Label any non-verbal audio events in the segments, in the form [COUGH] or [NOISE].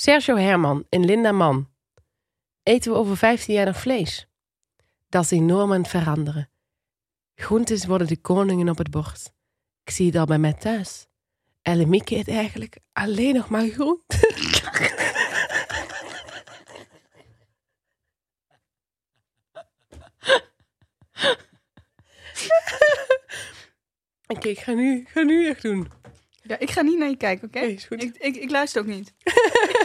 Sergio Herman en Linda Mann. Eten we over 15 jaar nog vlees? Dat is enorm aan het veranderen. Groentes worden de koningen op het bord. Ik zie het al bij mij thuis. Elle Mieke eet eigenlijk alleen nog maar groente. [LAUGHS] Oké, ik ga nu, ga nu echt doen. Ja, ik ga niet naar je kijken, oké? Nee, ik, ik luister ook niet. [LAUGHS]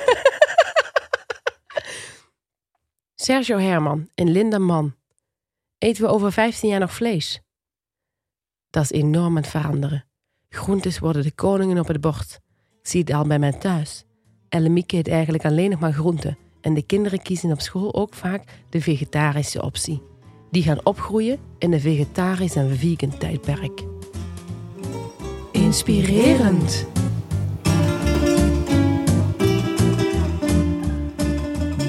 Sergio Herman en Linda Mann. Eten we over 15 jaar nog vlees? Dat is enorm aan het veranderen. Groentes worden de koningen op het bord. Ik zie het al bij mij thuis. Elle Mieke eet eigenlijk alleen nog maar groenten. En de kinderen kiezen op school ook vaak de vegetarische optie. Die gaan opgroeien in een vegetarisch en vegan tijdperk. Inspirerend.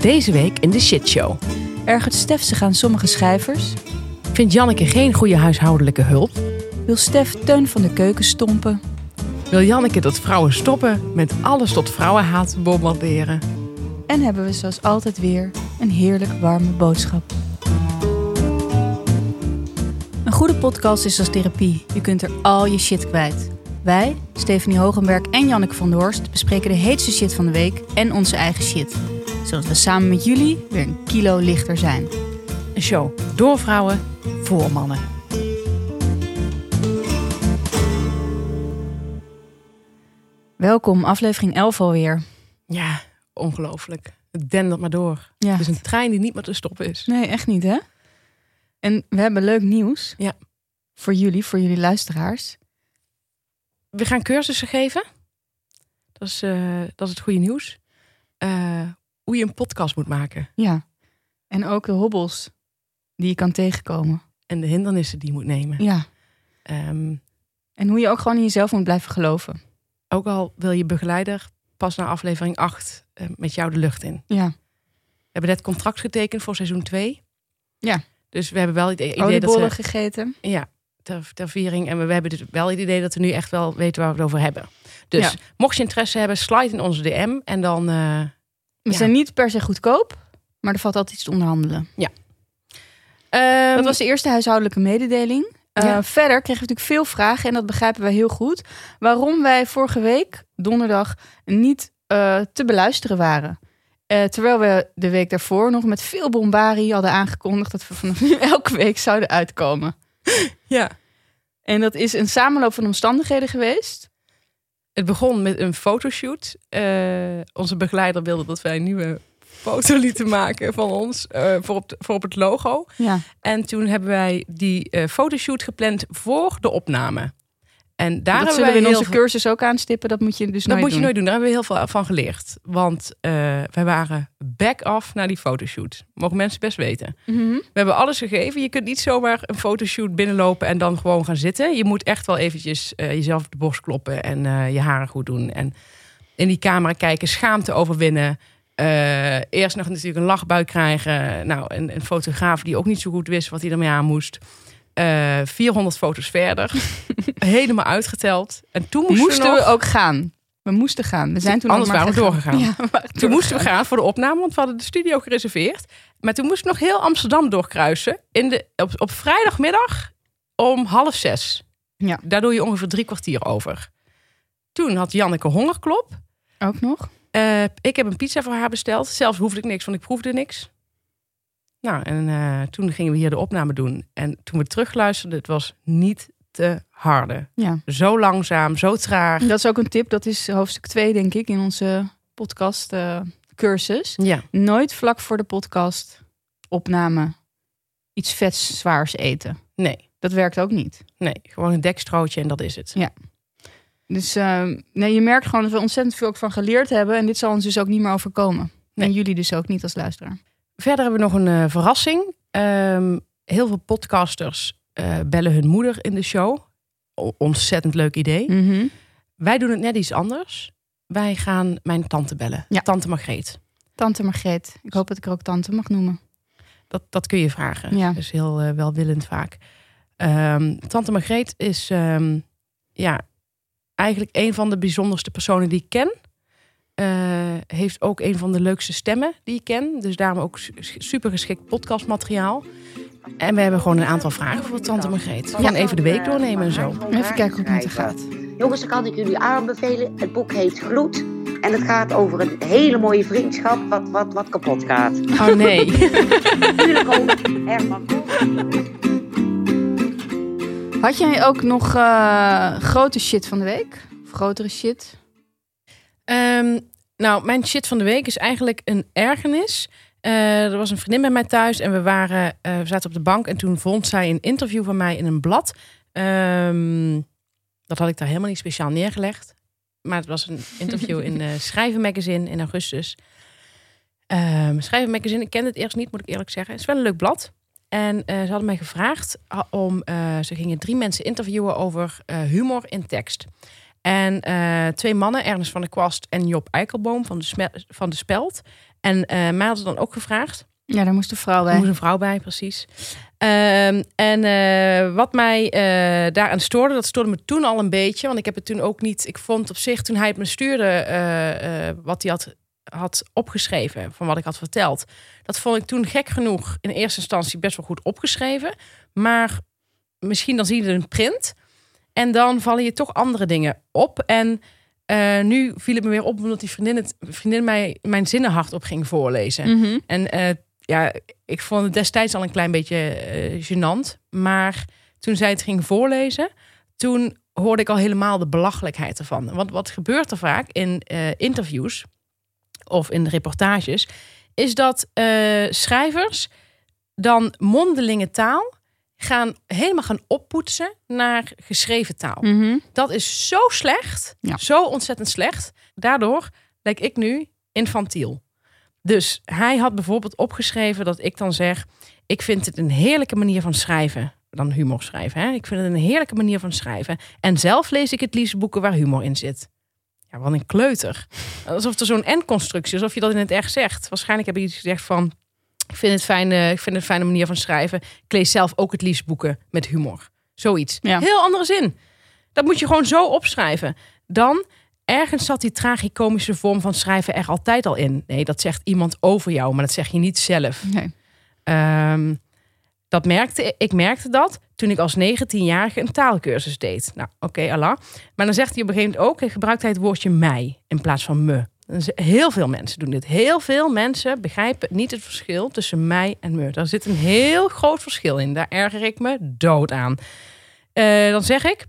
Deze week in de shitshow. Ergert Stef zich aan sommige schrijvers? Vindt Janneke geen goede huishoudelijke hulp? Wil Stef Teun van de keuken stompen? Wil Janneke dat vrouwen stoppen met alles tot vrouwenhaat bombarderen? En hebben we zoals altijd weer een heerlijk warme boodschap. Een goede podcast is als therapie. Je kunt er al je shit kwijt. Wij, Stephanie Hogenberg en Janneke van der Horst, bespreken de heetste shit van de week en onze eigen shit. Zodat we samen met jullie weer een kilo lichter zijn. Een show door vrouwen voor mannen. Welkom, aflevering 11 alweer. Ja, ongelooflijk. Het dendert maar door. Ja. Het is een trein die niet meer te stoppen is. Nee, echt niet hè? En we hebben leuk nieuws. Ja. Voor jullie, voor jullie luisteraars. We gaan cursussen geven. Dat is, eh, dat is het goede nieuws. Eh, hoe je een podcast moet maken. Ja. En ook de hobbels die je kan tegenkomen. En de hindernissen die je moet nemen. Ja. Ehm, En hoe je ook gewoon in jezelf moet blijven geloven. ook al wil je begeleider pas na aflevering 8 eh, met jou de lucht in. Ja. We hebben net contract getekend voor seizoen 2. Ja. Dus we hebben wel het idee dat Oliebollen ze, gegeten. Ja, ter, ter viering. En we, we hebben dus wel het idee dat we nu echt wel weten waar we het over hebben. Dus Ja. mocht je interesse hebben, slide in onze DM. En dan... eh, We Ja. zijn niet per se goedkoop, maar er valt altijd iets te onderhandelen. ehm, Dat was de eerste huishoudelijke mededeling. Eh, Ja. Verder kregen we natuurlijk veel vragen en dat begrijpen wij heel goed. Waarom wij vorige week, donderdag, niet eh, te beluisteren waren. Eh, terwijl we de week daarvoor nog met veel bombarie hadden aangekondigd dat we vanaf nu [LAUGHS] elke week zouden uitkomen. Ja. En dat is een samenloop van omstandigheden geweest. Het begon met een fotoshoot. Eh, onze begeleider wilde dat wij een nieuwe foto lieten maken van ons eh, voor, op de- voor op het logo. Ja. En toen hebben wij die eh, fotoshoot gepland voor de opname. En daar dat hebben zullen we in onze veel- cursus ook aanstippen. Dat moet je dus Dat nooit moet je doen. nooit doen. Daar hebben we heel veel van geleerd. Want eh, wij waren back-off naar die fotoshoot. Mogen mensen best weten. Mhm. We hebben alles gegeven. Je kunt niet zomaar een fotoshoot binnenlopen en dan gewoon gaan zitten. Je moet echt wel eventjes eh, jezelf op de borst kloppen en eh, je haren goed doen. En in die camera kijken, schaamte overwinnen. Eerst nog natuurlijk een lachbui krijgen. Nou, een, een fotograaf die ook niet zo goed wist wat hij ermee aan moest. Eh 400 foto's verder. [LAUGHS] Helemaal uitgeteld. En toen moesten, Moesten we, ook gaan. We moesten gaan. We zijn toen Anders waren we gegaan. doorgegaan. [LAUGHS] Ja, Toen moesten we gaan voor de opname, want we hadden de studio gereserveerd. Maar toen moest ik nog heel Amsterdam doorkruisen. In de, op, op vrijdagmiddag om half zes. Ja. Daar doe je ongeveer drie kwartier over. Toen had Janneke hongerklop. Ook nog? Eh, ik heb een pizza voor haar besteld. Zelfs hoefde ik niks, want ik proefde niks. Nou, en eh, toen gingen we hier de opname doen. En toen we terugluisterden, het was niet te harde. Ja. Zo langzaam, zo traag. Dat is ook een tip. Dat is hoofdstuk 2, denk ik, in onze podcast eh, cursus. Ja, Nooit vlak voor de podcast opname iets vets zwaars eten. nee, Dat werkt ook niet. nee. Gewoon een dekstrootje en dat is het. Dus eh, nee, je merkt gewoon dat we ontzettend veel ook van geleerd hebben. En dit zal ons dus ook niet meer overkomen. Nee. En jullie dus ook niet als luisteraar. Verder hebben we nog een eh, verrassing. Ehm, heel veel podcasters eh, bellen hun moeder in de show. O- ontzettend leuk idee. Mhm. Wij doen het net iets anders. Wij gaan mijn tante bellen. Ja. Tante Margreet. Tante Margreet. Ik hoop dat ik haar ook tante mag noemen. Dat, dat kun je vragen. Ja. Dat is heel eh, welwillend vaak. Ehm, tante Margreet is ehm, ja, eigenlijk een van de bijzonderste personen die ik ken. Eh, heeft ook een van de leukste stemmen die ik ken. Dus daarom ook su- super geschikt podcastmateriaal. En we hebben gewoon een aantal vragen voor Tante Margreet. Gewoon even de week doornemen en zo. Even kijken hoe het met haar gaat. Jongens, dan kan ik jullie aanbevelen. Het boek heet Gloed. En het gaat over een hele mooie vriendschap wat, wat, wat kapot gaat. Oh nee. [LAUGHS] Natuurlijk ook Herman Kool. Had jij ook nog eh, grote shit van de week? Of grotere shit? Ehm, nou, mijn shit van de week is eigenlijk een ergernis. Eh, er was een vriendin bij mij thuis en we, waren, eh, we zaten op de bank. En toen vond zij een interview van mij in een blad. Ehm, dat had ik daar helemaal niet speciaal neergelegd. Maar het was een interview in [LAUGHS] uh, Schrijven Magazine in augustus. Ehm Schrijven Magazine, ik kende het eerst niet, moet ik eerlijk zeggen. Het is wel een leuk blad. En eh, ze hadden mij gevraagd ah, om... eh, ze gingen drie mensen interviewen over eh, humor in tekst. En eh, twee mannen, Ernest van der Kwast en Job Eikelboom van de, van de Speld. En eh, mij hadden dan ook gevraagd. Ja, daar moest een vrouw Er bij. moest een vrouw bij, precies. Ehm, en eh, wat mij daaraan stoorde, dat stoorde me toen al een beetje. Want ik heb het toen ook niet... Ik vond op zich, toen hij het me stuurde... wat hij had, had opgeschreven van wat ik had verteld. Dat vond ik toen gek genoeg in eerste instantie best wel goed opgeschreven. Maar misschien dan zie je een print. En dan vallen je toch andere dingen op. En eh, nu viel het me weer op omdat die vriendin, het, vriendin mij mijn zinnen hardop ging voorlezen. Mhm. En eh, ja, ik vond het destijds al een klein beetje eh gênant. Maar toen zij het ging voorlezen, toen hoorde ik al helemaal de belachelijkheid ervan. Want wat gebeurt er vaak in interviews of in reportages, is dat schrijvers dan mondelinge taal gaan helemaal gaan oppoetsen naar geschreven taal. Mhm. Dat is zo slecht. Ja. Zo ontzettend slecht. Daardoor lijk ik nu infantiel. Dus hij had bijvoorbeeld opgeschreven dat ik dan zeg... ik vind het een heerlijke manier van schrijven. Dan humor schrijven. Hè? Ik vind het een heerlijke manier van schrijven. En zelf lees ik het liefst boeken waar humor in zit. Ja, wat een kleuter. Alsof er zo'n en-constructie is. Alsof je dat in het echt zegt. Waarschijnlijk heb je iets gezegd van... Ik vind, het fijn, ik vind het een fijne manier van schrijven. Ik lees zelf ook het liefst boeken met humor. Zoiets. Ja. Heel andere zin. Dat moet je gewoon zo opschrijven. Dan, ergens zat die tragicomische vorm van schrijven er altijd al in. Nee, dat zegt iemand over jou, maar dat zeg je niet zelf. Nee. Ehm, dat merkte, ik merkte dat toen ik als 19-jarige een taalkursus deed. Nou, oké, Allah. Maar dan zegt hij op een gegeven moment ook... gebruikt hij het woordje mij in plaats van me. Z- Heel veel mensen doen dit. Heel veel mensen begrijpen niet het verschil tussen mij en me. Daar zit een heel groot verschil in. Daar erger ik me dood aan. Eh, dan zeg ik...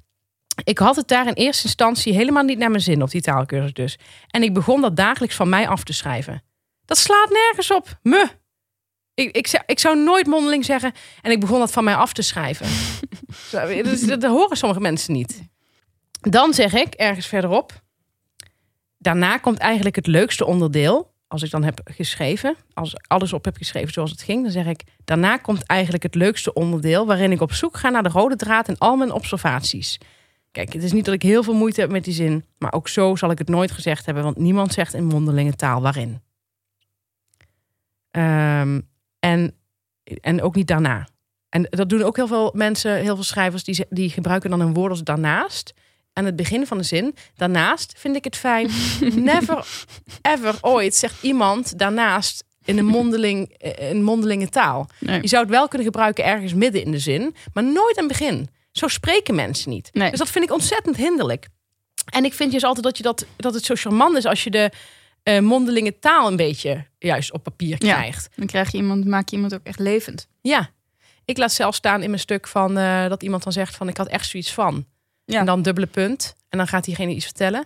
Ik had het daar in eerste instantie helemaal niet naar mijn zin op die taalkursus dus. En ik begon dat dagelijks van mij af te schrijven. Dat slaat nergens op. Me. Ik, ik, zou, ik zou nooit mondeling zeggen. En ik begon dat van mij af te schrijven. [LAUGHS] Dat, dat horen sommige mensen niet. Dan zeg ik ergens verderop. Daarna komt eigenlijk het leukste onderdeel. Als ik dan heb geschreven, als ik alles op heb geschreven zoals het ging, dan zeg ik. Daarna komt eigenlijk het leukste onderdeel. waarin ik op zoek ga naar de rode draad in al mijn observaties. Kijk, het is niet dat ik heel veel moeite heb met die zin. Maar ook zo zal ik het nooit gezegd hebben. Want niemand zegt in mondelinge taal waarin. Ehm, en, en ook niet daarna. En dat doen ook heel veel mensen, heel veel schrijvers, die, die gebruiken dan een woord als daarnaast. Aan het begin van de zin. Daarnaast vind ik het fijn. [LAUGHS] Never, ever, ooit zegt iemand daarnaast in een, mondeling, eh, een mondelinge taal. Nee. Je zou het wel kunnen gebruiken ergens midden in de zin, maar nooit aan het begin. Zo spreken mensen niet. Nee. Dus dat vind ik ontzettend hinderlijk. En ik vind dus altijd dat, je dat, dat het zo charmant is als je de eh, mondelinge taal een beetje juist op papier Ja. krijgt. Dan krijg je iemand, maak je iemand ook echt levend. Ja, ik laat zelf staan in mijn stuk van eh, dat iemand dan zegt van ik had echt zoiets van. Ja. En dan dubbele punt. En dan gaat diegene iets vertellen.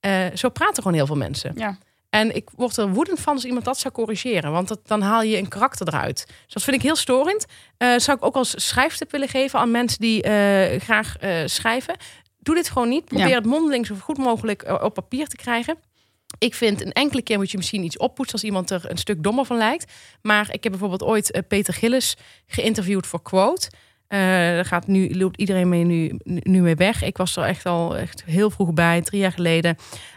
Eh, zo praten gewoon heel veel mensen. Ja. En ik word er woedend van als iemand dat zou corrigeren. Want dat, dan haal je een karakter eruit. Dus dat vind ik heel storend. Eh zou ik ook als schrijftip willen geven aan mensen die eh, graag schrijven. Doe dit gewoon niet. Probeer Ja. het mondeling zo goed mogelijk op papier te krijgen. Ik vind een enkele keer moet je misschien iets oppoetsen als iemand er een stuk dommer van lijkt. Maar ik heb bijvoorbeeld ooit Peter Gillis geïnterviewd voor Quote. Daar gaat nu, loopt iedereen mee nu, nu mee weg. Ik was er echt al echt heel vroeg bij, drie jaar geleden.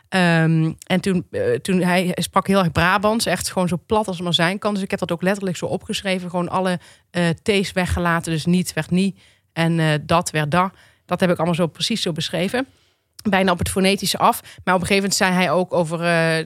Ehm, en toen, eh, toen hij, sprak heel erg Brabants, echt gewoon zo plat als het maar zijn kan. Dus ik heb dat ook letterlijk zo opgeschreven. Gewoon alle eh T's weggelaten. Dus niet werd niet en dat werd da. Dat heb ik allemaal zo precies zo beschreven. bijna op het fonetische af. Maar op een gegeven moment zei hij ook over...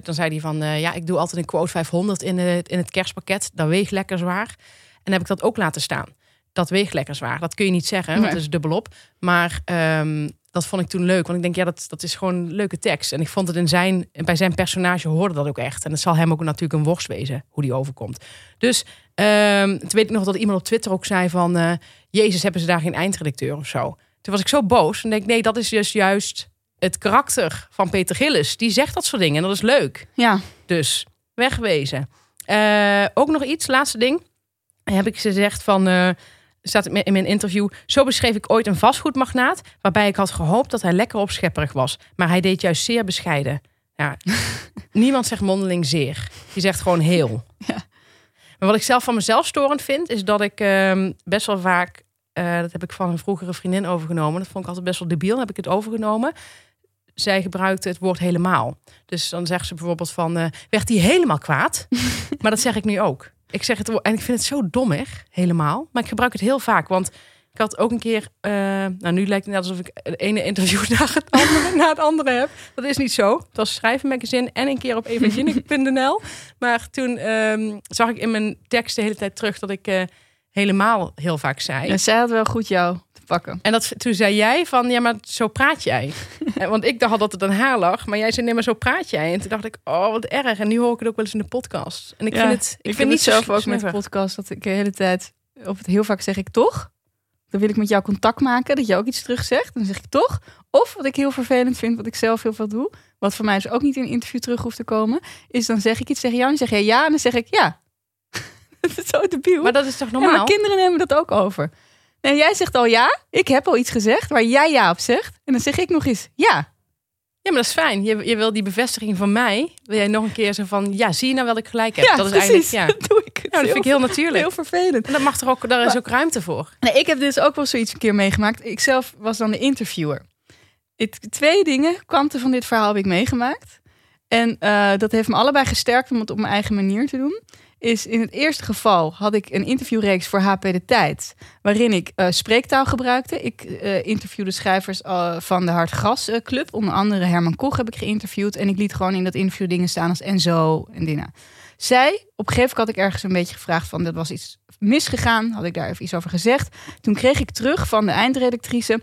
dan zei hij van, ja, ik doe altijd een quote 500 in het, in het kerstpakket. Dat weegt lekker zwaar. En heb ik dat ook laten staan. Dat weegt lekker zwaar. Dat kun je niet zeggen, want het is dubbelop. Maar ehm, dat vond ik toen leuk. Want ik denk, ja, dat, dat is gewoon een leuke tekst. En ik vond het in zijn, bij zijn personage hoorde dat ook echt. En het zal hem ook natuurlijk een worst wezen, hoe die overkomt. Dus ehm, toen weet ik nog dat iemand op Twitter ook zei van... eh, Jezus, hebben ze daar geen eindredacteur of zo? Toen was ik zo boos. En denk ik, nee, dat is dus juist het karakter van Peter Gillis. Die zegt dat soort dingen en dat is leuk. Ja, Dus wegwezen. Eh, ook nog iets, laatste ding. Heb ik gezegd van, eh, staat in mijn interview. Zo beschreef ik ooit een vastgoedmagnaat. Waarbij ik had gehoopt dat hij lekker opschepperig was. Maar hij deed juist zeer bescheiden. Ja, [LAUGHS] niemand zegt mondeling zeer. Die zegt gewoon heel. [LAUGHS] Ja. Maar wat ik zelf van mezelf storend vind, is dat ik ehm, best wel vaak. eh, dat heb ik van een vroegere vriendin overgenomen. Dat vond ik altijd best wel debiel. Heb ik het overgenomen. Zij gebruikte het woord helemaal. Dus dan zegt ze bijvoorbeeld van, eh, werd hij helemaal kwaad? [LAUGHS] maar dat zeg ik nu ook. Ik zeg het en ik vind het zo dommig, helemaal. Maar ik gebruik het heel vaak, want ik had ook een keer, eh, nou nu lijkt het net alsof ik het ene interview [LAUGHS] na het andere, na het andere heb. Dat is niet zo. Het was schrijven magazine en een keer op evangelik.nl. Maar toen ehm, zag ik in mijn tekst de hele tijd terug dat ik eh, helemaal heel vaak zei. en zij had wel goed jou pakken. En dat, toen zei jij van, ja, maar zo praat jij. [LAUGHS] Eh, Want ik dacht dat het aan haar lag, maar jij zei, nee, maar zo praat jij. En toen dacht ik, oh, wat erg. En nu hoor ik het ook wel eens in de podcast. En ik Ja, vind het, ik, Ik vind niet het zelf ook met de podcast dat ik de hele tijd, of het heel vaak zeg ik toch. Dan wil ik met jou contact maken, dat je ook iets terug zegt. Dan zeg ik toch. Of wat ik heel vervelend vind, wat ik zelf heel veel doe, wat voor mij dus ook niet in een interview terug hoeft te komen, is dan zeg ik iets tegen jou en dan zeg jij ja en dan zeg ik ja. [LAUGHS] dat is zo debiel. Maar dat is toch Ja, normaal? maar kinderen nemen dat ook over. Nee, jij zegt al ja, ik heb al iets gezegd waar jij ja op zegt. En dan zeg ik nog eens ja. Ja, maar dat is fijn. Je, je wil die bevestiging van mij. Wil jij nog een keer zo van, ja, zie je nou wel dat ik gelijk heb? Ja, dat is precies. eigenlijk, ja. [LAUGHS] Dat doe ik. Ja, dat vind ik heel natuurlijk. heel vervelend. En dat mag er ook, daar is ook ruimte voor. Nee, ik heb dus ook wel zoiets een keer meegemaakt. Ik zelf was dan de interviewer. Twee dingen, kanten van dit verhaal heb ik meegemaakt. En eh, dat heeft me allebei gesterkt om het op mijn eigen manier te doen. Is in het eerste geval had ik een interviewreeks voor HP De Tijd. Waarin ik eh, spreektaal gebruikte. Ik eh, interviewde schrijvers van de Hartgras eh, Club. Onder andere Herman Koch heb ik geïnterviewd. En ik liet gewoon in dat interview dingen staan als en zo en dingen. Zij, op een gegeven moment had ik ergens een beetje gevraagd van... dat was iets misgegaan, had ik daar even iets over gezegd. Toen kreeg ik terug van de eindredactrice...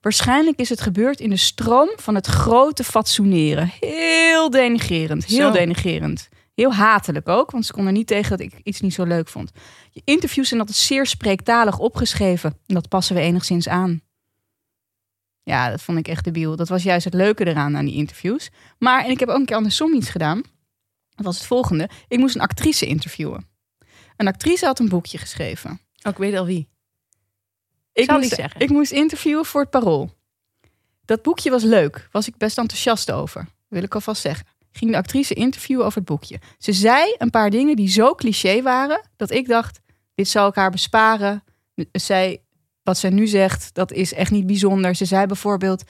waarschijnlijk is het gebeurd in de stroom van het grote fatsoeneren. Heel denigerend, heel Zo. denigerend. Heel hatelijk ook, want ze kon er niet tegen dat ik iets niet zo leuk vond. Je interviews zijn altijd zeer spreektalig opgeschreven. En dat passen we enigszins aan. Ja, dat vond ik echt debiel. Dat was juist het leuke eraan aan die interviews. Maar, en ik heb ook een keer andersom iets gedaan. Dat was het volgende. Ik moest een actrice interviewen. Een actrice had een boekje geschreven. Oh, ik weet al wie. Ik moest, niet zeggen. ik moest interviewen voor het Parool. Dat boekje was leuk. Was ik best enthousiast over. Wil ik alvast zeggen. Ging de actrice interviewen over het boekje. Ze zei een paar dingen die zo cliché waren... dat ik dacht, dit zal ik haar besparen. Zij, wat zij nu zegt, dat is echt niet bijzonder. Ze zei bijvoorbeeld...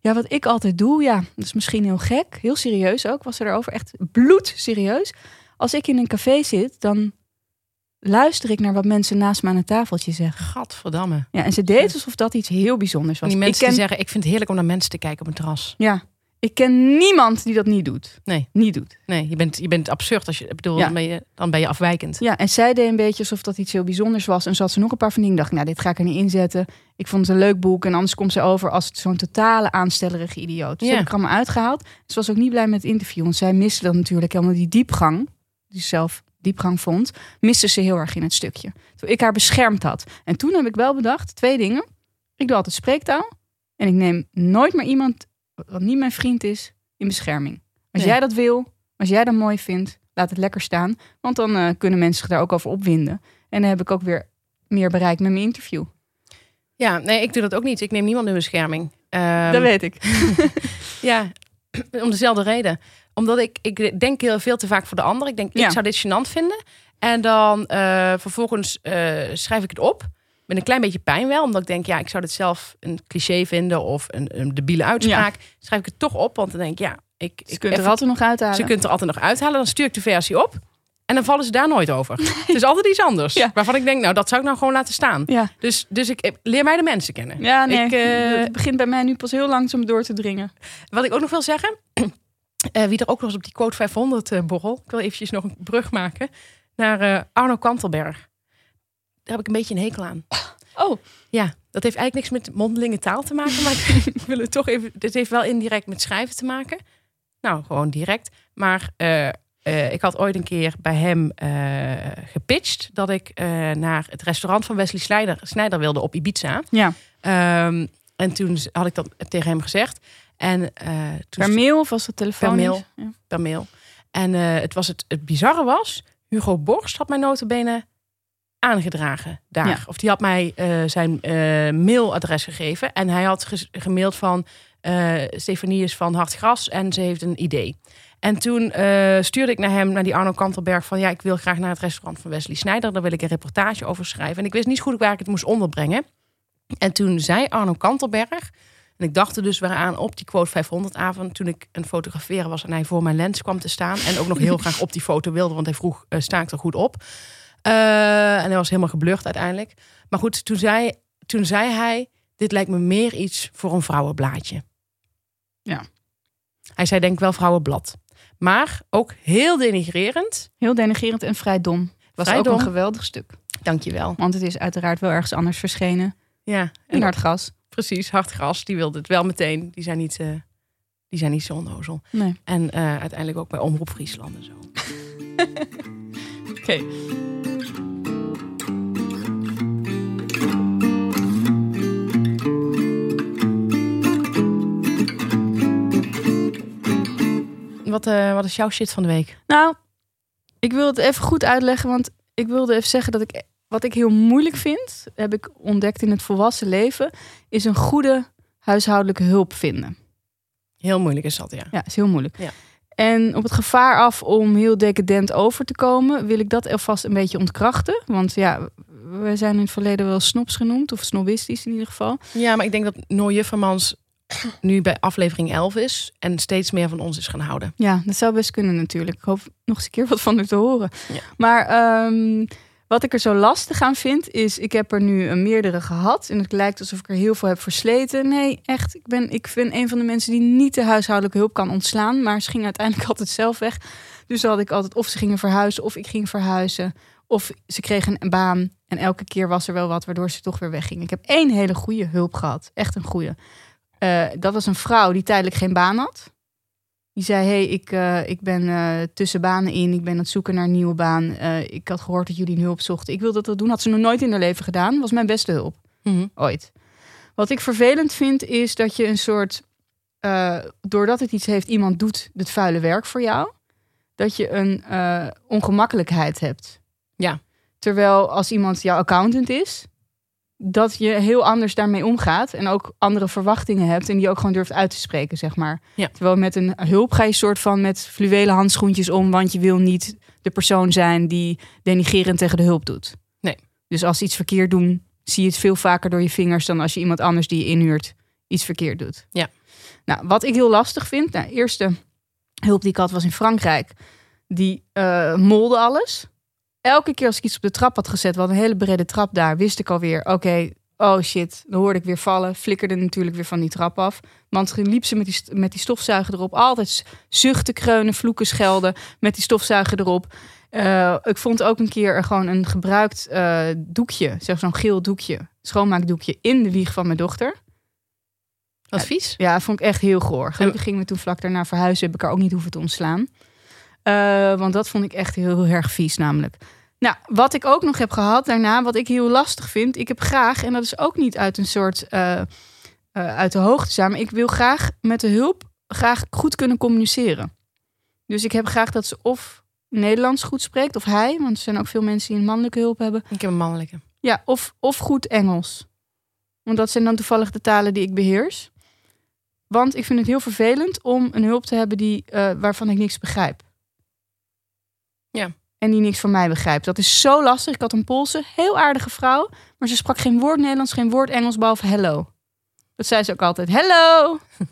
Ja, wat ik altijd doe, ja, dat is misschien heel gek. Heel serieus ook, was ze erover. Echt bloedserieus. Als ik in een café zit, dan luister ik naar wat mensen naast me aan het tafeltje zeggen. Gadverdamme. Ja, en ze deed alsof dat iets heel bijzonders was. die mensen ik ken, die zeggen, ik vind het heerlijk om naar mensen te kijken op een terras. Ja, ik ken niemand die dat niet doet. Nee. Niet doet. Nee, je bent, je bent absurd. Als je, bedoel, Ja. dan, ben je, dan ben je afwijkend. Ja, en zij deed een beetje alsof dat iets heel bijzonders was. En had ze nog een paar van dingen. dacht ik, nou, dit ga ik er niet inzetten. Ik vond het een leuk boek. En anders komt ze over als zo'n totale aanstellerige idioot. Dus Ja. heb ik allemaal uitgehaald. Ze was ook niet blij met het interview. Want zij miste dan natuurlijk helemaal die diepgang. Die ze zelf diepgang vond. Miste ze heel erg in het stukje. Toen ik haar beschermd had. En toen heb ik wel bedacht, twee dingen. Ik doe altijd spreektaal. En ik neem nooit meer iemand, wat niet mijn vriend is, in bescherming. Als Nee. jij dat wil, als jij dat mooi vindt, laat het lekker saan. Want dan eh, kunnen mensen zich daar ook over opwinden. En dan heb ik ook weer meer bereikt met mijn interview. Ja, nee, ik doe dat ook niet. Ik neem niemand in bescherming. Ehm, dat weet ik. [LAUGHS] Ja, om dezelfde reden. Omdat ik, ik denk heel veel te vaak voor de ander. Ik denk, Ja. ik zou dit gênant vinden. En dan eh, vervolgens eh, schrijf ik het op. Met een klein beetje pijn wel. Omdat ik denk, ja, ik zou dit zelf een cliché vinden. Of een, een debiele uitspraak. Schrijf ik het toch op. Want dan denk ik, ja, ik, Je ik kunt er altijd nog uithalen. ze kunt er altijd nog uithalen. Dan stuur ik de versie op. En dan vallen ze daar nooit over. Het is altijd iets anders. Ja. Waarvan ik denk, nou, dat zou ik nou gewoon laten staan. Ja, Dus, dus ik ik- leer mij de mensen kennen. ja nee. Ik, eh, het begint bij mij nu pas heel langzaam door te dringen. Wat ik ook nog wil zeggen, eh, wie er ook nog eens op die quote 500 eh, borrel, ik wil eventjes nog een brug maken naar eh, Arno Kantelberg. Daar heb ik een beetje een hekel aan. Oh, Ja, dat heeft eigenlijk niks met mondelinge taal te maken, maar [LAUGHS] [LAUGHS] ik wil het toch even. Dit heeft wel indirect met schrijven te maken. Nou, gewoon direct. Maar ik had ooit een keer bij hem gepitcht dat ik naar het restaurant van Wesley Snijder, Snijder wilde op Ibiza. ja. Ehm, en toen had ik dat tegen hem gezegd. En eh, toen Per mail of was dat telefoon? mail. Ja. per mail. En eh, het, was het, het bizarre was, Hugo Borst had mij notabene aangedragen daar. Ja. Of die had mij eh, zijn mailadres gegeven. En hij had ges- gemaild van Stefanie is van Hartgras en ze heeft een idee. En toen stuurde ik naar hem, naar die Arno Kantelberg, van ja, ik wil graag naar het restaurant van Wesley Snijder. Daar wil ik een reportage over schrijven. En ik wist niet goed waar ik het moest onderbrengen. En toen zei Arno Kantelberg, en ik dacht er dus weer aan op die quote 500 avond, toen ik een fotograferen was en hij voor mijn lens kwam te staan. En ook nog heel graag op die foto wilde, want hij vroeg, eh, sta ik er goed op? Eh, en hij was helemaal geblurred uiteindelijk. Maar goed, toen zei, toen zei hij, dit lijkt me meer iets voor een vrouwenblaadje. Ja. Hij zei denk ik wel vrouwenblad. Maar ook heel denigrerend. Heel denigerend en vrij dom. Was Vrij ook dom. een geweldig stuk. Dankjewel. Want het is uiteraard wel ergens anders verschenen. Ja, In en Hartgras. Precies, Hartgras, die wilde het wel meteen. Die zijn niet, eh, die zijn niet zo onnozel. Nee. En eh, uiteindelijk ook bij Omroep Friesland en zo. [LAUGHS] Oké. Wat, eh, wat is jouw shit van de week? Nou, ik wil het even goed uitleggen, want ik wilde even zeggen dat ik wat ik heel moeilijk vind, heb ik ontdekt in het volwassen leven, is een goede huishoudelijke hulp vinden. Heel moeilijk is dat, ja. Ja, is heel moeilijk. Ja. En op het gevaar af om heel decadent over te komen, wil ik dat alvast een beetje ontkrachten. Want ja, we zijn in het verleden wel snobs genoemd, of snobistisch in ieder geval. Ja, maar ik denk dat Noor Juffermans nu bij aflevering 11 is en steeds meer van ons is gaan houden. Ja, dat zou best kunnen natuurlijk. Ik hoop nog eens een keer wat van u te horen. Ja. Maar ehm, wat ik er zo lastig aan vind, is ik heb er nu een meerdere gehad. En het lijkt alsof ik er heel veel heb versleten. Nee, echt. Ik ben, ik ben een van de mensen die niet de huishoudelijke hulp kan ontslaan. Maar ze gingen uiteindelijk [LAUGHS] altijd zelf weg. Dus had ik altijd of ze gingen verhuizen of ik ging verhuizen. Of ze kregen een baan en elke keer was er wel wat waardoor ze toch weer weggingen. Ik heb één hele goede hulp gehad. Echt een goede. Eh, dat was een vrouw die tijdelijk geen baan had. Die zei, hey, ik, eh, ik ben eh, tussen banen in. Ik ben aan het zoeken naar een nieuwe baan. Eh, ik had gehoord dat jullie een hulp zochten. Ik wilde dat doen. Had ze nog nooit in haar leven gedaan. Was mijn beste hulp. Ooit. Wat ik vervelend vind, is dat je een soort... doordat het iets heeft, iemand doet het vuile werk voor jou. Dat je een ongemakkelijkheid hebt. Ja. Terwijl als iemand jouw accountant is... dat je heel anders daarmee omgaat. En ook andere verwachtingen hebt. En die ook gewoon durft uit te spreken, zeg maar. Ja. Terwijl met een hulp ga je soort van met fluwelen handschoentjes om. Want je wil niet de persoon zijn die denigerend tegen de hulp doet. Nee. Dus als ze iets verkeerd doen, zie je het veel vaker door je vingers dan als je iemand anders die je inhuurt iets verkeerd doet. Ja. Nou, wat ik heel lastig vind, nou, de eerste hulp die ik had was in Frankrijk. Die eh, molde alles. Elke keer als ik iets op de trap had gezet, wat een hele brede trap daar, wist ik alweer, oké, oh shit, dan hoorde ik weer vallen. Flikkerde natuurlijk weer van die trap af. Want toen liep ze met die, met die stofzuiger erop. Altijd zuchten, kreunen, vloeken, schelden met die stofzuiger erop. Eh, ik vond ook een keer er gewoon een gebruikt eh, doekje, zeg zo'n geel doekje, schoonmaakdoekje in de wieg van mijn dochter. Advies? Ja, vond ik echt heel goor. Gelukkig gingen we toen vlak daarna verhuizen, heb ik er ook niet hoeven te ontslaan. Eh, want dat vond ik echt heel, heel erg vies namelijk. Nou, wat ik ook nog heb gehad daarna, wat ik heel lastig vind, ik heb graag, en dat is ook niet uit een soort eh, eh, uit de hoogte maar ik wil graag met de hulp graag goed kunnen communiceren. Dus ik heb graag dat ze of Nederlands goed spreekt, of hij, want er zijn ook veel mensen die een mannelijke hulp hebben. Ik heb een mannelijke. Ja, of, of goed Engels. Want dat zijn dan toevallig de talen die ik beheers. Want ik vind het heel vervelend om een hulp te hebben die, eh, waarvan ik niks begrijp. Ja. En die niks van mij begrijpt. Dat is zo lastig. Ik had een Poolse, heel aardige vrouw. Maar ze sprak geen woord Nederlands, geen woord Engels, behalve hello. Dat zei ze ook altijd. Hello! [LAUGHS]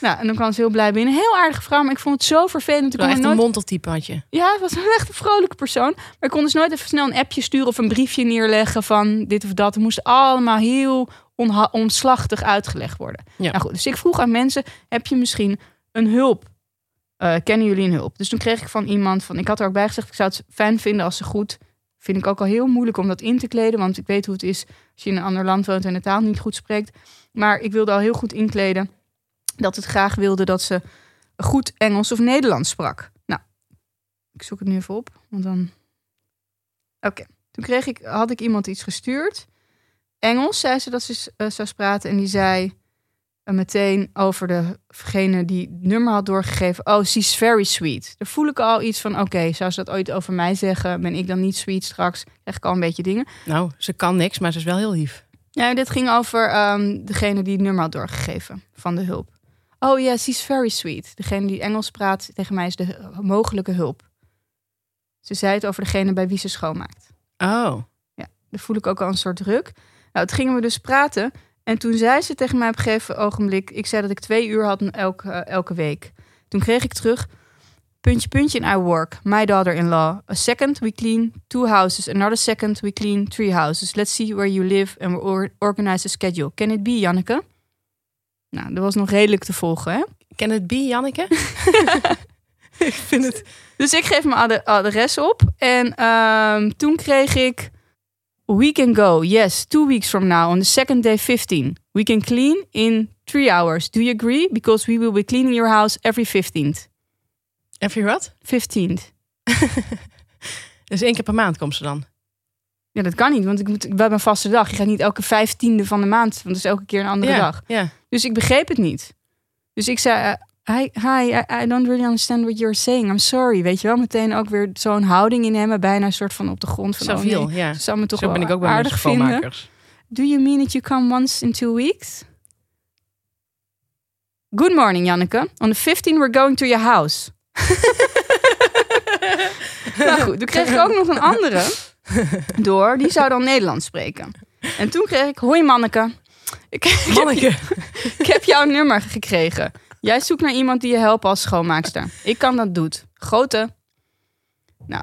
Nou, en dan kwam ze heel blij binnen. Heel aardige vrouw, maar ik vond het zo vervelend. Ik kon echt er een nooit... monteltype had je. Ja, het was een echt een vrolijke persoon. Maar ik kon dus nooit even snel een appje sturen of een briefje neerleggen van dit of dat. Het moest allemaal heel onslachtig uitgelegd worden. Ja. Nou goed, dus ik vroeg aan mensen, heb je misschien een hulp? Eh, kennen jullie een hulp? Dus toen kreeg ik van iemand van, ik had er ook bij gezegd, ik zou het fijn vinden als ze goed, vind ik ook al heel moeilijk om dat in te kleden, want ik weet hoe het is als je in een ander land woont en de taal niet goed spreekt. Maar ik wilde al heel goed inkleden dat het graag wilde dat ze goed Engels of Nederlands sprak. Nou, ik zoek het nu even op, want dan. Oké, toen kreeg ik, had ik iemand iets gestuurd. Engels zei ze dat ze eh, zou praten en die zei eh, meteen over degene die het nummer had doorgegeven. Oh, she's very sweet. Daar voel ik al iets van. Oké, zou ze dat ooit over mij zeggen? Ben ik dan niet sweet straks? Krijg ik al een beetje dingen. Nou, ze kan niks, maar ze is wel heel lief. Ja, dit ging over ehm, degene die het nummer had doorgegeven van de hulp. Oh ja, she's very sweet. Degene die Engels praat tegen mij is de mogelijke hulp. Ze zei het over degene bij wie ze schoonmaakt. Oh. Daar voel ik ook al een soort druk. Nou, toen gingen we dus praten. En toen zei ze tegen mij op een gegeven ogenblik... Ik zei dat ik twee uur had elke, elke week. Toen kreeg ik terug... Puntje, puntje in I work. My daughter-in-law. A second, we clean two houses. Another second, we clean three houses. Let's see where you live and we or- organize a schedule. Can it be, Janneke? Nou, dat was nog redelijk te volgen, hè? Ken het B, Janneke? [LAUGHS] [LAUGHS] ik vind het... Dus ik geef mijn ad- adres op. En ehm, toen kreeg ik... We can go, yes, two weeks from now, on the second day 15. We can clean in three hours. Do you agree? Because we will be cleaning your house every 15th. Heb je wat? 15th. [LAUGHS] Dus één keer per maand komt ze dan. Ja, dat kan niet, want ik moet, we hebben een vaste dag. Je gaat niet elke vijftiende van de maand, want het is elke keer een andere ja, dag. Ja. Dus ik begreep het niet. Dus ik zei, eh, hi, hi I, I don't really understand what you're saying. I'm sorry. Weet je wel, meteen ook weer zo'n houding in hem, bijna een soort van op de grond. Van, oh nee, ja. zou me toch Zo wel ben ik ook bij aardig vinden. Do you mean that you come once in two weeks? Good morning, Janneke. On the 15 we're going to your house. [LAUGHS] nou goed, toen kreeg ik ook nog een andere door. Die zou dan Nederlands spreken. En toen kreeg ik, hoi Manneke. Ik, [LAUGHS] ik, heb, Manneke. ik heb jouw nummer gekregen. Jij zoekt naar iemand die je helpt als schoonmaakster. Ik kan dat doet. Grote. Nou,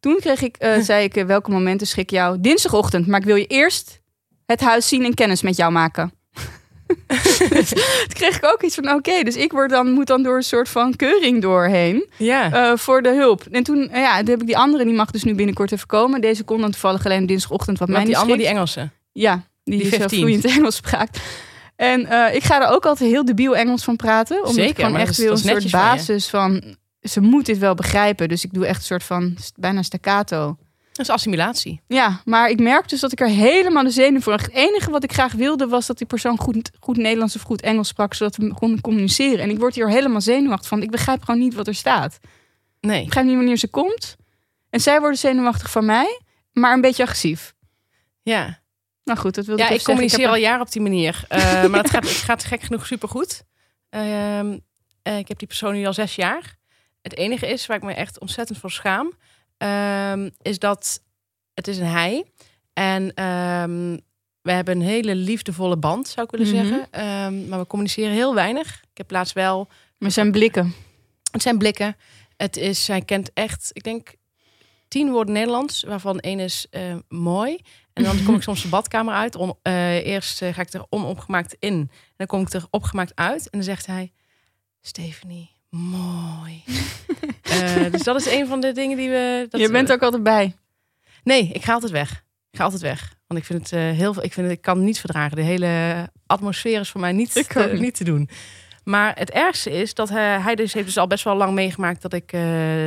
toen kreeg ik, eh, [LAUGHS] zei ik, eh, welke momenten schik jou? Dinsdagochtend, maar ik wil je eerst het huis zien en kennis met jou maken. dus [LAUGHS] toen kreeg ik ook iets van, oké, dus ik word dan, moet dan door een soort van keuring doorheen Ja. eh, voor de hulp. En toen, ja, toen heb ik die andere, die mag dus nu binnenkort even komen. Deze kon dan toevallig alleen dinsdagochtend, wat mij Met die niet andere, die. Engelse. Ja, die, Die is 15. vloeiend [LAUGHS] Engels spraakt. En eh, ik ga er ook altijd heel debiel Engels van praten. Omdat Zeker, ik gewoon echt wil een soort van basis van... Ze moet dit wel begrijpen. Dus ik doe echt een soort van bijna staccato. Dat is assimilatie. Ja, maar ik merk dus dat ik er helemaal de zenuw voor. Het enige wat ik graag wilde was dat die persoon goed, goed Nederlands of goed Engels sprak. Zodat we konden communiceren. En ik word hier helemaal zenuwachtig van. Ik begrijp gewoon niet wat er staat. Nee. Ik begrijp niet wanneer ze komt. En zij worden zenuwachtig van mij. Maar een beetje agressief. Ja. Nou goed, dat wilde Ja, ik ik communiceer heb al jaren op die manier. [LAUGHS] Eh, maar het gaat, het gaat gek genoeg supergoed. Eh, ik heb die persoon nu al zes jaar. Het enige is waar ik me echt ontzettend voor schaam, ehm, is dat het is een hij. En ehm, we hebben een hele liefdevolle band, zou ik willen Mhm. zeggen. Maar we communiceren heel weinig. Ik heb laatst wel Maar zijn blikken. het zijn blikken. Het is, hij kent echt, ik denk, tien woorden Nederlands, waarvan één is eh, mooi. En dan kom ik [LAUGHS] soms de badkamer uit. Om, eh, eerst eh, ga ik er onopgemaakt in. En dan kom ik er opgemaakt uit. En dan zegt hij, Stephanie, mooi. [LAUGHS] Eh, dus dat is een van de dingen die we... Dat je bent ook altijd bij. Nee, ik ga altijd weg. Ik ga altijd weg. Want ik vind het heel veel. Ik vind het, ik kan niet verdragen. De hele atmosfeer is voor mij niet, te, niet. te doen. Maar het ergste is dat hij, hij dus heeft dus al best wel lang meegemaakt dat ik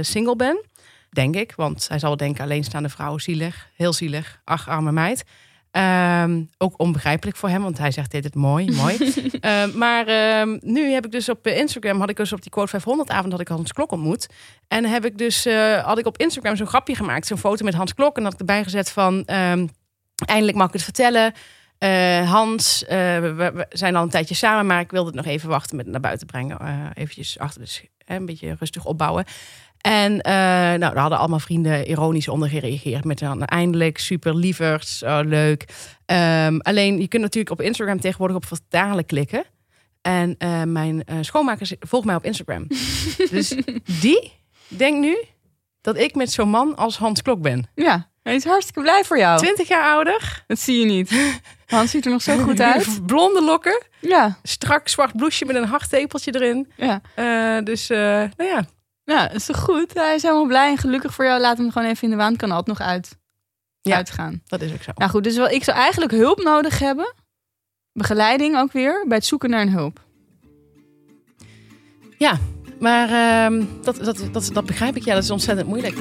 single ben. Denk ik. Want hij zal denken alleenstaande vrouw zielig. Heel zielig. Ach, arme meid. Ehm, ook onbegrijpelijk voor hem, want hij zegt dit het mooi, mooi. [LAUGHS] Ehm, maar ehm, nu heb ik dus op eh, Instagram, had ik dus op die Quote 500 avond, had ik Hans Klok ontmoet. En heb ik dus, eh, had ik op Instagram zo'n grapje gemaakt, zo'n foto met Hans Klok. En had ik erbij gezet van, eindelijk mag ik het vertellen. Eh, Hans, we, we zijn al een tijdje samen, maar ik wilde het nog even wachten met naar buiten brengen. Eventjes achter hè, een beetje rustig opbouwen. En eh, nou, daar hadden allemaal vrienden ironisch onder gereageerd. Met dan eindelijk super lieverd, zo leuk. Ehm, alleen je kunt natuurlijk op Instagram tegenwoordig op vertalen klikken. En eh, mijn eh, schoonmaker volgt mij op Instagram. [LAUGHS] dus die denkt nu dat ik met zo'n man als Hans Klok ben. Ja, hij is hartstikke blij voor jou. 20 jaar ouder. Dat zie je niet. Hans ziet er nog zo [LAUGHS] goed uit. Blonde lokken. Ja, Strak zwart blouseje met een harttepeltje erin. ja. Dus, nou ja. Ja, is toch goed? Hij is helemaal blij en gelukkig voor jou. Laat hem gewoon even in de waan. Kan altijd nog uit. Ja. Uitgaan. Dat is ook zo. Nou goed, dus wel, ik zou eigenlijk hulp nodig hebben. Begeleiding ook weer. Bij het zoeken naar een hulp. Ja, maar ehm, dat, dat, dat, dat begrijp ik. Ja, dat is ontzettend moeilijk.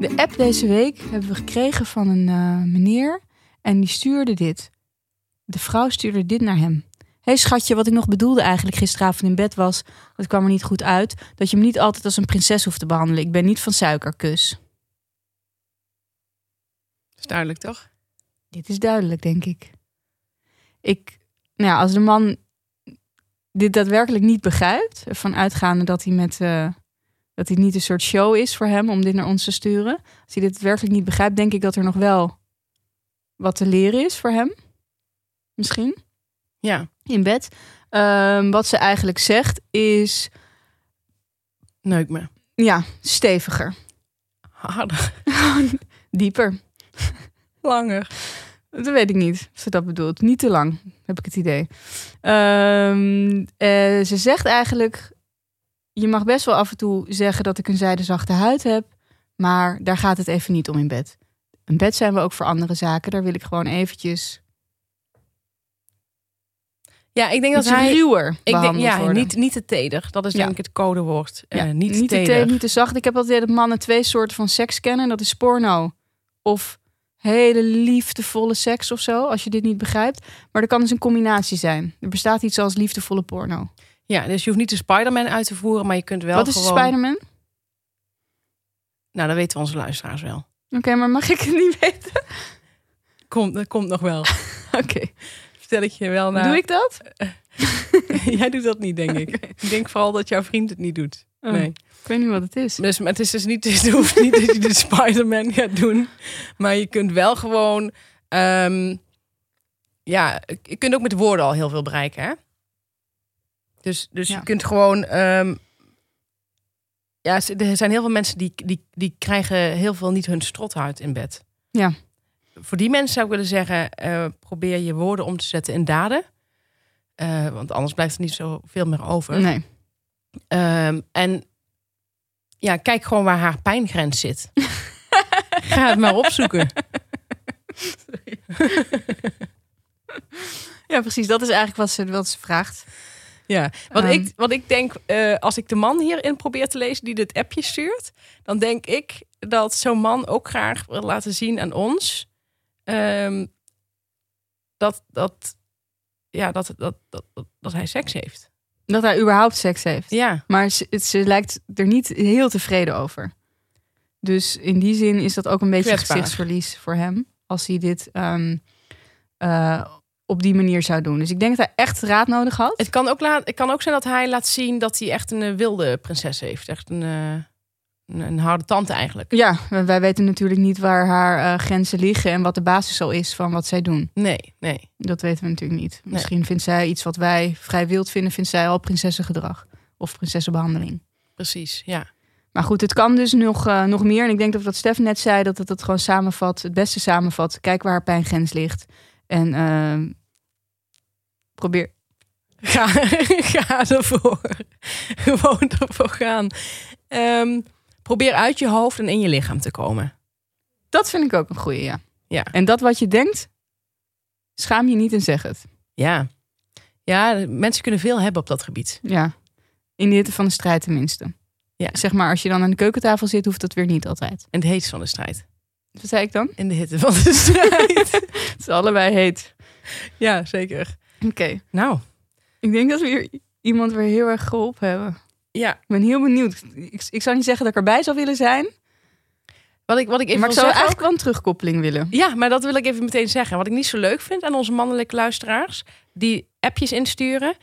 De app deze week hebben we gekregen van een eh, meneer. En die stuurde dit. De vrouw stuurde dit naar hem. Hé hey schatje, wat ik nog bedoelde eigenlijk gisteravond in bed was... dat kwam er niet goed uit... dat je me niet altijd als een prinses hoeft te behandelen. Ik ben niet van suikerkus. Dat is duidelijk, toch? Dit is duidelijk, denk ik. Ik, nou ja, als de man dit daadwerkelijk niet begrijpt, ervan uitgaande dat hij met eh, dat hij niet een soort show is voor hem om dit naar ons te sturen. Als hij dit werkelijk niet begrijpt, denk ik dat er nog wel wat te leren is voor hem. Misschien Ja, in bed. Ehm, wat ze eigenlijk zegt is, neuk me. ja, steviger, Harder, [LAUGHS] dieper. langer. Dat weet ik niet of ze dat bedoelt. Niet te lang, heb ik het idee. Ehm, eh, ze zegt eigenlijk... Je mag best wel af en toe zeggen dat ik een zijdezachte huid heb. Maar daar gaat het even niet om in bed. In bed zijn we ook voor andere zaken. Daar wil ik gewoon eventjes Ja, ik denk dat hij... ruwer Ik denk, ja, worden. niet, niet te teder. Dat is Ja. denk ik het codewoord. Ja, Eh, niet, niet te teder. te, niet te zacht. Ik heb altijd dat mannen twee soorten van seks kennen. Dat is porno of hele liefdevolle seks of zo. Als je dit niet begrijpt. Maar er kan dus een combinatie zijn. Er bestaat iets als liefdevolle porno. Ja, dus je hoeft niet de Spider-Man uit te voeren, maar je kunt wel Wat is gewoon... de Spider-Man? Nou, dat weten onze luisteraars wel. Oké, maar mag ik het niet weten? Komt, dat komt nog wel. [LAUGHS] Oké. Vertel ik je wel na. Doe ik dat? [LAUGHS] Jij doet dat niet, denk ik. Ik denk vooral dat jouw vriend het niet doet. Oh, Nee. Ik weet niet wat het is. Dus, maar het is dus niet, [LAUGHS] het hoeft niet dat je de Spider-Man gaat doen. Maar je kunt wel gewoon... ehm, ja, je kunt ook met woorden al heel veel bereiken, hè? Dus, dus Ja. je kunt gewoon... ehm, ja, er zijn heel veel mensen die, die, die krijgen heel veel niet hun strothuid in bed. Ja. Voor die mensen zou ik willen zeggen, eh, probeer je woorden om te zetten in daden. Eh, want anders blijft er niet zoveel meer over. Nee. Ehm, en ja, kijk gewoon waar haar pijngrens zit. [LAUGHS] Ga het maar opzoeken. [LAUGHS] Ja, precies. Dat is eigenlijk wat ze, wat ze vraagt. Ja, wat, Ehm. ik, wat ik denk, eh, als ik de man hierin probeer te lezen die dit appje stuurt, dan denk ik dat zo'n man ook graag wil laten zien aan ons ehm, dat, dat, ja, dat, dat, dat, dat, hij seks heeft. Dat hij überhaupt seks heeft. Ja, Maar ze lijkt er niet heel tevreden over. Dus in die zin is dat ook een beetje Kwetsbaar. gezichtsverlies voor hem. Als hij dit ehm, eh, op die manier zou doen. Dus ik denk dat hij echt raad nodig had. het kan ook, laat, het kan ook zijn dat hij laat zien dat hij echt een eh, wilde prinses heeft. Echt een, eh, een, harde tante eigenlijk. Ja, wij- weten natuurlijk niet waar haar eh, grenzen liggen en wat de basis al is van wat zij doen. Nee, nee. Dat weten we natuurlijk niet. Nee. Misschien vindt zij iets wat wij vrij wild vinden, vindt zij al prinsessengedrag of prinsessenbehandeling. Precies, ja. Maar goed, het kan dus nog, eh, nog meer. En ik denk dat wat Stef net zei, dat het het gewoon samenvat, het beste samenvat. Kijk waar haar pijngrens ligt. En ehm, probeer. [LAUGHS] Ga, ga ervoor. [LAUGHS] Gewoon ervoor gaan. Ehm, probeer uit je hoofd en in je lichaam te komen. Dat vind ik ook een goeie, ja. Ja. En dat wat je denkt, schaam je niet en zeg het. Ja. Ja, mensen kunnen veel hebben op dat gebied. Ja. In de hitte van de strijd tenminste. Ja. Zeg maar, als je dan aan de keukentafel zit, hoeft dat weer niet altijd. En het heetst van de strijd. Wat zei ik dan? In de hitte van de strijd. [LAUGHS] Het is allebei heet. ja, zeker. Oké. Nou, Ik denk dat we hier iemand weer heel erg geholpen hebben. Ja. Ik ben heel benieuwd. Ik, ik zou niet zeggen dat ik erbij zou willen zijn. Wat ik, wat ik even maar ik zou eigenlijk wel een terugkoppeling willen. Ja, maar dat wil ik even meteen zeggen. Wat ik niet zo leuk vind aan onze mannelijke luisteraars, die appjes insturen.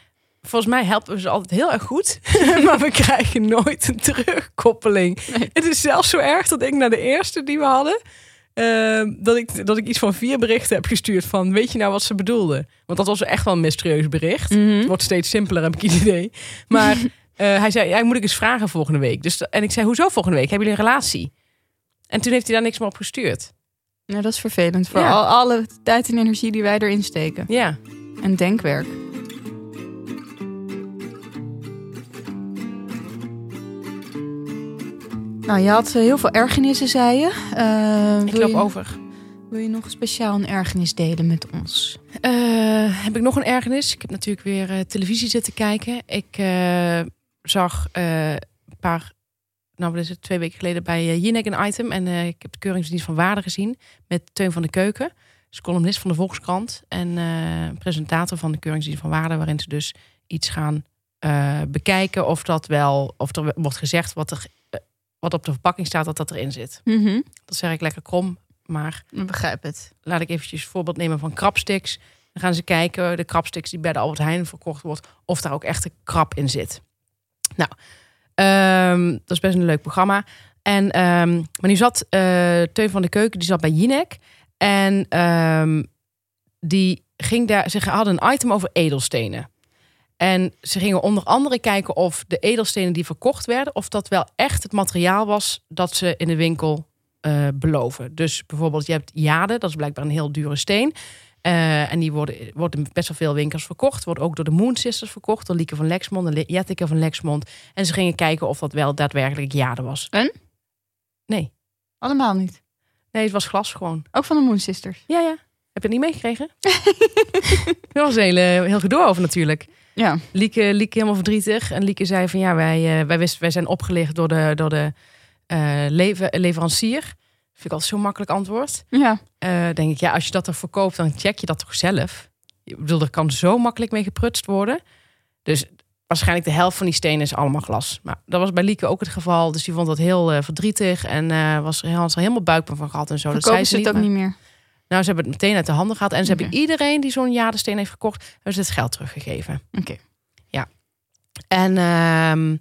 Volgens mij helpen we ze altijd heel erg goed, [LAUGHS] maar we krijgen nooit een terugkoppeling. Nee. Het is zelfs zo erg dat ik naar de eerste die we hadden, ehm, dat, ik, dat ik iets van vier berichten heb gestuurd van... weet je nou wat ze bedoelde? Want dat was echt wel een mysterieus bericht. Het wordt steeds simpeler, heb ik het idee. Maar [LAUGHS] eh, hij zei, ja, moet ik eens vragen volgende week. Dus, en ik zei, hoezo volgende week? Hebben jullie een relatie? En toen heeft hij daar niks meer op gestuurd. Nou, dat is vervelend. Voor Ja. al, alle tijd en energie die wij erin steken. Ja, En denkwerk. Nou, je had eh, heel veel ergernissen, zei je. Eh, ik loop je, over. Wil je nog speciaal een ergernis delen met ons? Heb ik nog een ergernis? Ik heb natuurlijk weer eh, televisie zitten kijken. Ik zag eh, een paar, nou wat is het, twee weken geleden bij uh, Jinek een item. En eh, ik heb de Keuringsdienst van Waarde gezien met Teun van de Keuken. Dus columnist van de Volkskrant en eh, presentator van de Keuringsdienst van Waarde. Waarin ze dus iets gaan eh, bekijken of dat wel, of er wordt gezegd wat, er, eh, wat op de verpakking staat dat dat erin zit. Dat zeg ik lekker krom, maar Ik begrijp het. laat ik eventjes een voorbeeld nemen van krabsticks. Dan gaan ze kijken, de krabsticks die bij de Albert Heijn verkocht wordt, of daar ook echt een krab in zit. Nou, ehm, dat is best een leuk programma. En, ehm, maar nu zat eh Teun van de Keuken, die zat bij Jinek. En ehm, die ging daar, ze hadden een item over edelstenen. En ze gingen onder andere kijken of de edelstenen die verkocht werden, of dat wel echt het materiaal was dat ze in de winkel eh, beloven. Dus bijvoorbeeld, je hebt jade, dat is blijkbaar een heel dure steen. Eh, en die worden, wordt in best wel veel winkels verkocht. Wordt ook door de Moon Sisters verkocht. Door Lieke van Lexmond en Jetteke van Lexmond. En ze gingen kijken of dat wel daadwerkelijk jade was. En? Nee. Allemaal niet. Nee, het was glas gewoon. Ook van de Moon Sisters. Ja, ja. Heb je het niet meegekregen? [LAUGHS] er was een hele, heel gedoe over natuurlijk. Ja. Lieke, Lieke helemaal verdrietig. En Lieke zei van ja, wij, eh, wij, wisten, wij zijn opgelicht door de, door de eh, lever, leverancier. Vind ik altijd zo'n makkelijk antwoord. Ja. Eh, denk ik, ja, als je dat er verkoopt, dan check je dat toch zelf. Ik bedoel, er kan zo makkelijk mee geprutst worden. Dus waarschijnlijk de helft van die stenen is allemaal glas. Maar dat was bij Lieke ook het geval. Dus die vond dat heel eh, verdrietig. En eh was, er helemaal buikpijn van gehad en zo. dat zei ze het ook niet meer. Nou, ze hebben het meteen uit de handen gehad. En ze hebben iedereen die zo'n jadesteen heeft gekocht, hebben ze het geld teruggegeven. Oké. En ehm,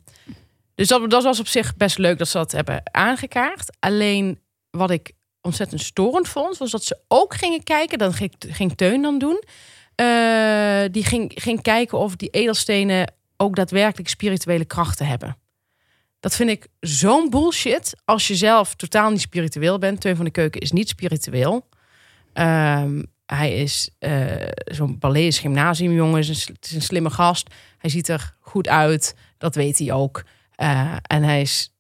dus dat, dat was op zich best leuk dat ze dat hebben aangekaart. Alleen wat ik ontzettend storend vond, was dat ze ook gingen kijken. Dan ging, Teun dan doen. Eh, die ging, ging kijken of die edelstenen ook daadwerkelijk spirituele krachten hebben. Dat vind ik zo'n bullshit. Als je zelf totaal niet spiritueel bent. Teun van de Keuken is niet spiritueel. Ehm, hij is eh, zo'n Balees gymnasiumjongen. Is een, het is een slimme gast. Hij ziet er goed uit. Dat weet hij ook. Eh, en hij is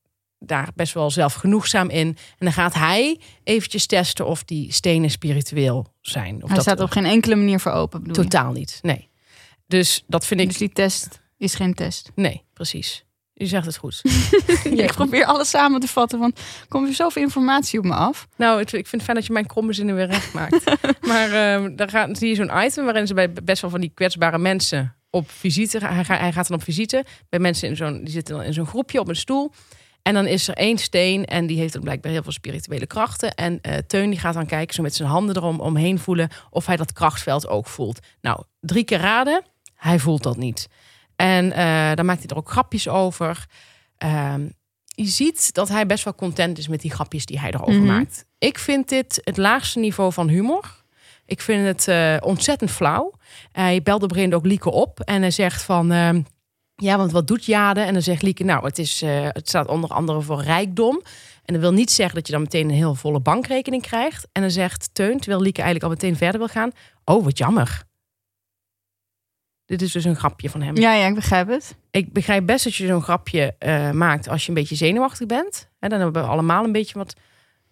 daar best wel zelfgenoegzaam in. En dan gaat hij eventjes testen of die stenen spiritueel zijn. Of Hij dat staat op geen enkele manier voor open, bedoel je? totaal niet. Nee. Dus dat vind ik. Dus die test is geen test. Nee, precies. Je zegt het goed. [LAUGHS] [LAUGHS] ik probeer alles samen te vatten, want er komt weer zoveel informatie op me af. Nou, ik vind het fijn dat je mijn kromme zinnen weer recht maakt. [LAUGHS] maar ehm daar gaat, zie je zo'n item waarin ze bij best wel van die kwetsbare mensen op visite gaan. Hij, ga- hij gaat dan op visite bij mensen in zo'n, die zitten dan in zo'n groepje op een stoel. En dan is er één steen en die heeft dan blijkbaar heel veel spirituele krachten. En eh, Teun die gaat dan kijken, zo met zijn handen erom omheen voelen of hij dat krachtveld ook voelt. Nou, drie keer raden, hij voelt dat niet. En eh, dan maakt hij er ook grapjes over. Ehm, je ziet dat hij best wel content is met die grapjes die hij erover Mhm. maakt. Ik vind dit het laagste niveau van humor. Ik vind het eh, ontzettend flauw. Hij belde op ook Lieke op en hij zegt van... ja, want wat doet Jade? En dan zegt Lieke, nou, het, is, eh, het staat onder andere voor rijkdom. En dat wil niet zeggen dat je dan meteen een heel volle bankrekening krijgt. En dan zegt Teun, terwijl Lieke eigenlijk al meteen verder wil gaan... oh, wat jammer. Dit is dus een grapje van hem. Ja, ja, ik begrijp het. Ik begrijp best dat je zo'n grapje eh, maakt als je een beetje zenuwachtig bent. Hè, dan hebben we allemaal een beetje wat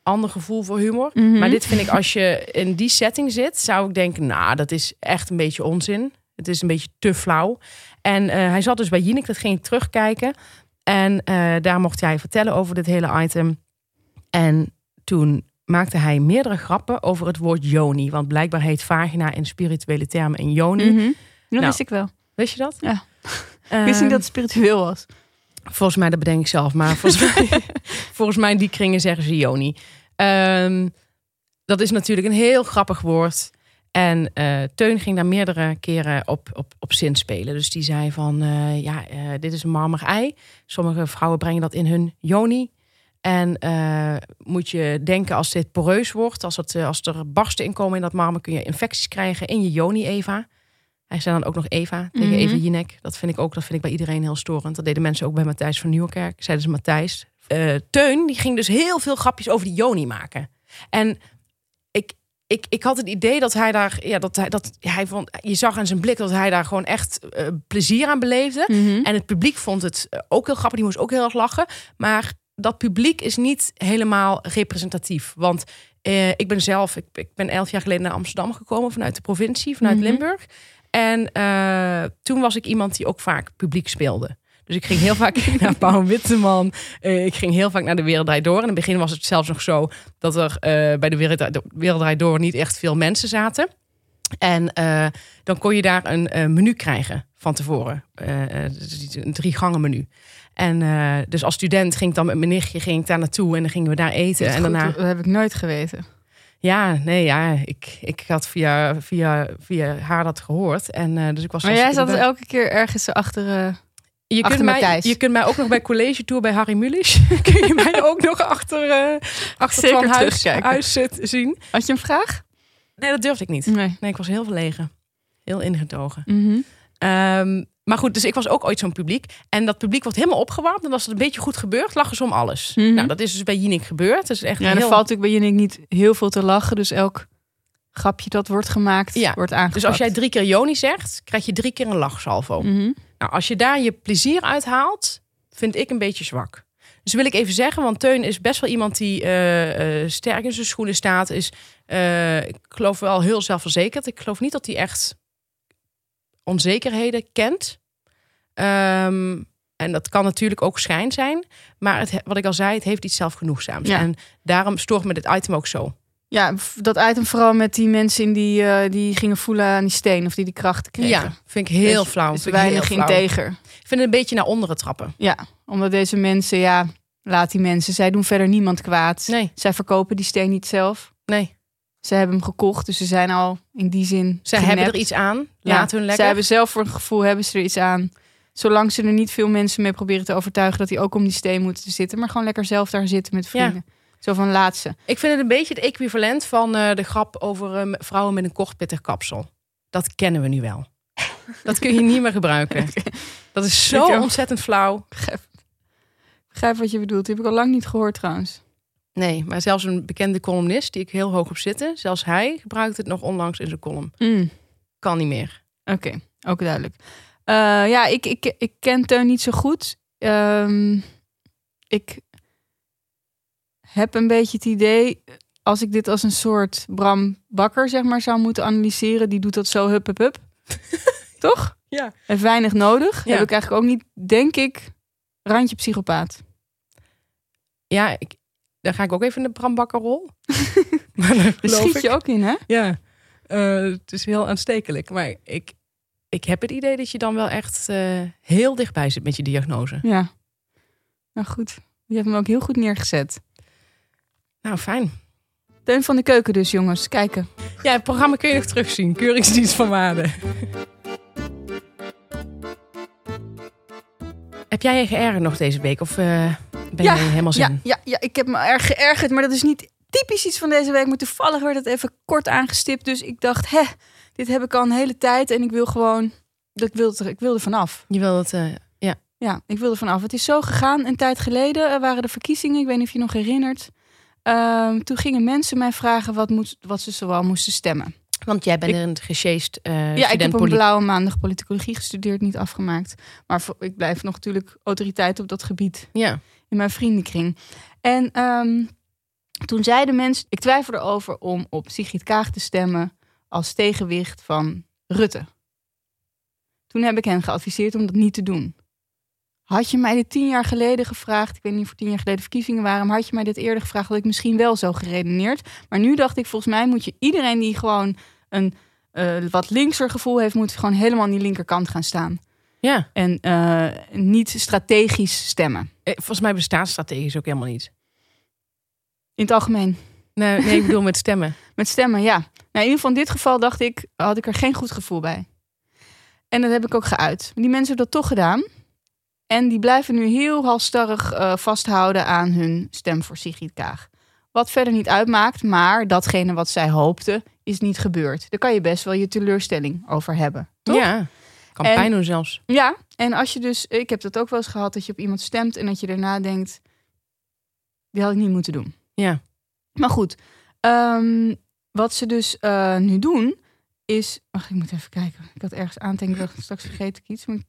ander gevoel voor humor. Mhm. Maar dit vind ik, als je in die setting zit, zou ik denken, nou, dat is echt een beetje onzin. Het is een beetje te flauw. En eh, hij zat dus bij Jinek, dat ging ik terugkijken. En eh, daar mocht hij vertellen over dit hele item. En toen maakte hij meerdere grappen over het woord yoni. Want blijkbaar heet vagina in spirituele termen een yoni. Mhm. Dat Nou. wist ik wel. Wist je dat? Ja. [LAUGHS] Ik wist niet dat het spiritueel was. Volgens mij, dat bedenk ik zelf. Maar volgens [LAUGHS] mij, volgens mij in die kringen zeggen ze Joni. Ehm, dat is natuurlijk een heel grappig woord. En eh, Teun ging daar meerdere keren op, op, op zin spelen. Dus die zei van, eh, ja, eh, dit is een marmer ei. Sommige vrouwen brengen dat in hun Joni. En moet je denken als dit poreus wordt, als, het, als er barsten in komen in dat marmer, kun je infecties krijgen in je Joni Eva. Hij zei dan ook nog Eva tegen Mhm. Eva Jinek. Dat vind ik ook, dat vind ik bij iedereen heel storend. Dat deden mensen ook bij Matthijs van Nieuwkerk. Zeiden ze Matthijs. Teun, die ging dus heel veel grapjes over die Joni maken. En ik, ik, had het idee dat hij daar, ja, dat hij, dat hij vond, je zag aan zijn blik dat hij daar gewoon echt eh, plezier aan beleefde. Mhm. En het publiek vond het eh, ook heel grappig. Die moest ook heel erg lachen. Maar dat publiek is niet helemaal representatief. Want eh, ik ben zelf, ik, ik ben elf jaar geleden naar Amsterdam gekomen vanuit de provincie, vanuit Mhm. Limburg. En toen was ik iemand die ook vaak publiek speelde. Dus ik ging heel vaak [LAUGHS] naar Paul Witteman. Eh, ik ging heel vaak naar de Wereld Door. In het begin was het zelfs nog zo dat er eh, bij de Wereld Door- niet echt veel mensen zaten. En eh, dan kon je daar een menu krijgen van tevoren. Dus een drie gangen menu. En dus als student ging ik dan met mijn nichtje ging ik daar naartoe en dan gingen we daar eten. Goed, En daarna, Dat heb ik nooit geweten. ja, nee, ja, ik, ik had via, via, via haar dat gehoord. En dus ik was. Maar jij zat ben- elke keer ergens achter. Eh, je achter kunt, mij, Matthijs. je kunt mij ook nog bij college tour bij Harry Mulisch. [LAUGHS] kun je mij ook nog achter, eh achter Zeker Huis, huis zit, zien. had je een vraag? Nee, dat durfde ik niet. Nee. Nee, ik was heel verlegen. Heel ingetogen. Mhm. Ehm, maar goed, dus ik was ook ooit zo'n publiek. En dat publiek wordt helemaal opgewarmd. En als het een beetje goed gebeurt, lachen ze om alles. Mhm. Nou, dat is dus bij Jinek gebeurd. Dat is echt Ja, en heel... er valt natuurlijk bij Jinek niet heel veel te lachen. Dus elk grapje dat wordt gemaakt, Ja. wordt aangepakt. Dus als jij drie keer Joni zegt, krijg je drie keer een lachsalvo. Mhm. Nou, als je daar je plezier uit haalt, vind ik een beetje zwak. Dus wil ik even zeggen, want Teun is best wel iemand die eh, sterk in zijn schoenen staat. Is, eh, ik geloof wel heel zelfverzekerd. Ik geloof niet dat hij echt onzekerheden kent. Ehm, en dat kan natuurlijk ook schijn zijn. Maar het, wat ik al zei, het heeft iets zelfgenoegzaams. Ja. En daarom stoort me dit item ook zo. Ja, dat item vooral met die mensen in die, eh, die gingen voelen aan die steen of die die krachten kregen. Ja, vind ik heel Dus- flauw. Dus weinig integer. Ik vind het een beetje naar onderen trappen. Ja, omdat deze mensen, ja, laat die mensen. Zij doen verder niemand kwaad. Nee, Zij verkopen die steen niet zelf. nee. Ze hebben hem gekocht, dus ze zijn al in die zin. Genept. hebben er iets aan. Ja, Laat hun lekker. Zij hebben zelf voor een gevoel hebben ze er iets aan. Zolang ze er niet veel mensen mee proberen te overtuigen dat die ook om die steen moeten zitten, maar gewoon lekker zelf daar zitten met vrienden. Zo van laat ze. Ik vind het een beetje het equivalent van eh, de grap over eh, vrouwen met een kort pittig kapsel. Dat kennen we nu wel. [LAUGHS] Dat kun je niet meer gebruiken. Dat is zo ontzettend flauw. Begrijp, begrijp wat je bedoelt. Die heb ik al lang niet gehoord trouwens. Nee, maar zelfs een bekende columnist die ik heel hoog op zitten, zelfs hij gebruikt het nog onlangs in zijn column. Mm, Kan niet meer. Oké, ook duidelijk. Eh, ja, ik, ik, ik ken Teun niet zo goed. Ehm, ik heb een beetje het idee, als ik dit als een soort Bram Bakker zeg maar zou moeten analyseren, die doet dat zo hup hup hup. [LAUGHS] Toch? Ja. Heeft weinig nodig. Ja. Heb ik eigenlijk ook niet, denk ik, randje psychopaat. Ja, ik, daar ga ik ook even in de Bram Bakker rol. [LAUGHS] maar daar schiet ik. je ook in, hè? Ja, eh, het is heel aanstekelijk. Maar ik, ik heb het idee dat je dan wel echt eh, heel dichtbij zit met je diagnose. Ja. Nou goed, je hebt hem ook heel goed neergezet. Nou, fijn. Teun van de Keuken dus, jongens. Kijken. Ja, het programma kun je nog terugzien. Keuringsdienst van waarde. Heb jij je geërgerd nog deze week? Of eh, ben Ja, je helemaal Ja, zin? ja, ja, ik heb me erg geërgerd, maar dat is niet typisch iets van deze week. Maar toevallig werd het even kort aangestipt. Dus ik dacht, hè, dit heb ik al een hele tijd. En ik wil gewoon, dat ik wil er, ik wil er vanaf. Je wil het... eh, ja. Ja, ik wil er vanaf. Het is zo gegaan. Een tijd geleden waren de verkiezingen. Ik weet niet of je je nog herinnert. Ehm, toen gingen mensen mij vragen wat, moet, wat ze zoal moesten stemmen. Want jij bent Ik- een gesjeest eh ja, ik heb een blauwe maandag politicologie gestudeerd, niet afgemaakt. Maar voor- ik blijf nog natuurlijk autoriteit op dat gebied Ja. in mijn vriendenkring. En ehm, toen zeiden mensen, ik twijfel erover om op Sigrid Kaag te stemmen als tegenwicht van Rutte. Toen heb ik hen geadviseerd om dat niet te doen. Had je mij dit tien jaar geleden gevraagd, ik weet niet of tien jaar geleden verkiezingen waren, maar had je mij dit eerder gevraagd, had ik misschien wel zo geredeneerd. Maar nu dacht ik, volgens mij moet je iedereen die gewoon een eh, wat linkser gevoel heeft, moet gewoon helemaal aan die linkerkant gaan staan. Ja. En eh, niet strategisch stemmen. Eh, Volgens mij bestaat strategisch ook helemaal niet. In het algemeen. Nee, nee ik bedoel met stemmen. [LAUGHS] Met stemmen, ja. Nou, in ieder geval in dit geval dacht ik, had ik er geen goed gevoel bij. En dat heb ik ook geuit. Die mensen hebben dat toch gedaan. En die blijven nu heel halstarrig eh, vasthouden aan hun stem voor Sigrid Kaag. Wat verder niet uitmaakt, maar datgene wat zij hoopte, is niet gebeurd. Daar kan je best wel je teleurstelling over hebben. Toch? Ja, kan En- pijn doen zelfs. Ja, en als je dus, ik heb dat ook wel eens gehad, dat je op iemand stemt en dat je daarna denkt, die had ik niet moeten doen. Ja. Maar goed, ehm, wat ze dus eh, nu doen is, wacht, ik moet even kijken. Ik had ergens dacht, straks vergeet ik iets, maar ik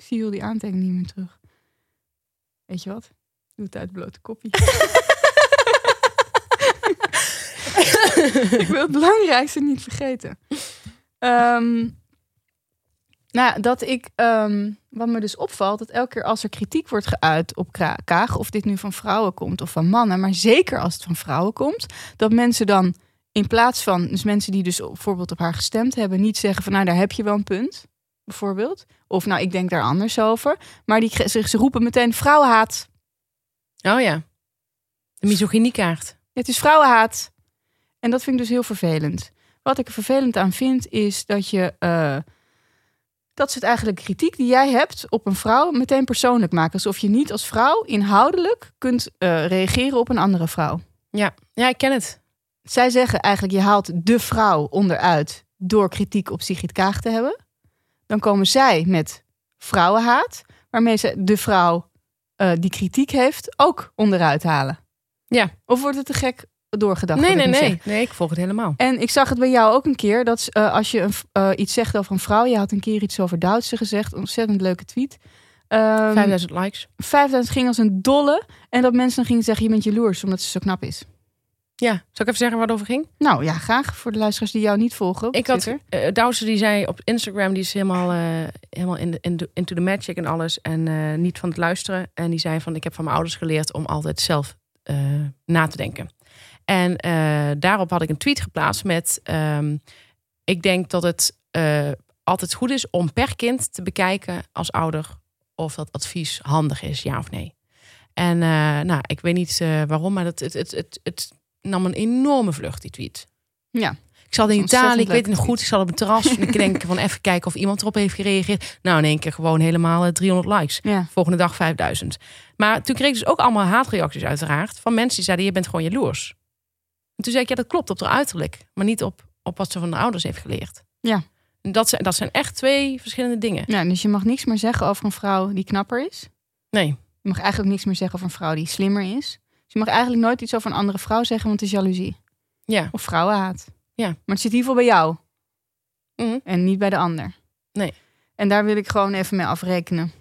zie heel die aantekening niet meer terug. Weet je wat? Doe het uit blote kopje. ik wil het belangrijkste niet vergeten. Ehm, nou, dat ik, ehm, wat me dus opvalt, dat elke keer als er kritiek wordt geuit op Kaag, of dit nu van vrouwen komt of van mannen, maar zeker als het van vrouwen komt, dat mensen dan in plaats van, dus mensen die dus bijvoorbeeld op haar gestemd hebben, niet zeggen van nou daar heb je wel een punt, bijvoorbeeld. Of nou ik denk daar anders over. Maar die, ze, ze roepen meteen vrouwenhaat. Oh ja. De misogyniekaart. Het is vrouwenhaat. En dat vind ik dus heel vervelend. Wat ik er vervelend aan vind, is dat je. eh, dat ze het eigenlijk kritiek die jij hebt op een vrouw meteen persoonlijk maken. Alsof je niet als vrouw inhoudelijk kunt eh, reageren op een andere vrouw. Ja. ja, ik ken het. Zij zeggen eigenlijk, je haalt de vrouw onderuit door kritiek op Sigrid Kaag te hebben. Dan komen zij met vrouwenhaat, waarmee ze de vrouw eh, die kritiek heeft ook onderuit halen. Ja. Of wordt het te gek doorgedacht? Nee, nee, nee. zeg? Nee, ik volg het helemaal. En ik zag het bij jou ook een keer, dat eh, als je een, eh, iets zegt over een vrouw, je had een keer iets over Duitse gezegd, ontzettend leuke tweet. Ehm 5000 likes. 5000 ging als een dolle. En dat mensen dan gingen zeggen, je bent jaloers omdat ze zo knap is. Ja. Zal ik even zeggen waar het over ging? Nou ja, graag voor de luisteraars die jou niet volgen. Ik had Douwse die zei op Instagram, die is helemaal, eh, helemaal in de, in de- into the magic en alles. En niet van het luisteren. En die zei van, ik heb van mijn ouders geleerd om altijd zelf na te denken. En daarop had ik een tweet geplaatst met, ehm, ik denk dat het altijd goed is om per kind te bekijken als ouder of dat advies handig is, ja of nee. En nou, ik weet niet waarom, maar het, het, het, het, het nam een enorme vlucht, die tweet. Ja. Ik zat in Italië, ik weet het nog goed. Ik zat op een terras en ik denk van even kijken of iemand erop heeft gereageerd. Nou, in één keer gewoon helemaal eh, 300 likes. Ja. Volgende dag 5000. Maar toen kreeg ik dus ook allemaal haatreacties uiteraard. Van mensen die zeiden, je bent gewoon jaloers. En toen zei ik, ja dat klopt op haar uiterlijk. Maar niet op, op wat ze van de ouders heeft geleerd. Ja. En dat zijn, dat zijn echt twee verschillende dingen. ja, dus je mag niks meer zeggen over een vrouw die knapper is. Nee. Je mag eigenlijk ook niks meer zeggen over een vrouw die slimmer is. Dus je mag eigenlijk nooit iets over een andere vrouw zeggen, want het is jaloezie. Ja. Of vrouwenhaat. Ja. Maar het zit in ieder geval bij jou. Mhm. En niet bij de ander. Nee. En daar wil ik gewoon even mee afrekenen.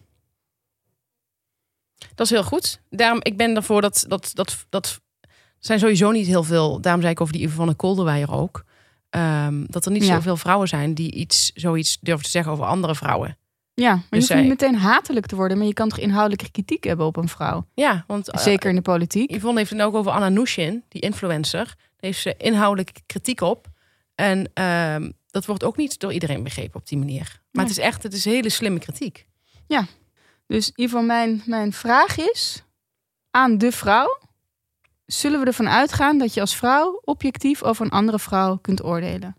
Dat is heel goed. Daarom, ik ben ervoor dat, dat, dat, dat er zijn sowieso niet heel veel. Daarom zei ik over die Yvonne Kolderweijer ook. ehm, dat er niet Ja. zoveel vrouwen zijn die iets, zoiets durven te zeggen over andere vrouwen. Ja, maar je Dus hoeft niet meteen hatelijk te worden, maar je kan toch inhoudelijke kritiek hebben op een vrouw. Ja, want eh, Zeker in de politiek. Yvonne heeft het ook over Anna Nushin, die influencer. Daar heeft ze inhoudelijke kritiek op. En ehm, dat wordt ook niet door iedereen begrepen op die manier. Maar het is echt, het is hele slimme kritiek. Dus Ivan, mijn, mijn vraag is aan de vrouw. Zullen we ervan uitgaan dat je als vrouw objectief over een andere vrouw kunt oordelen?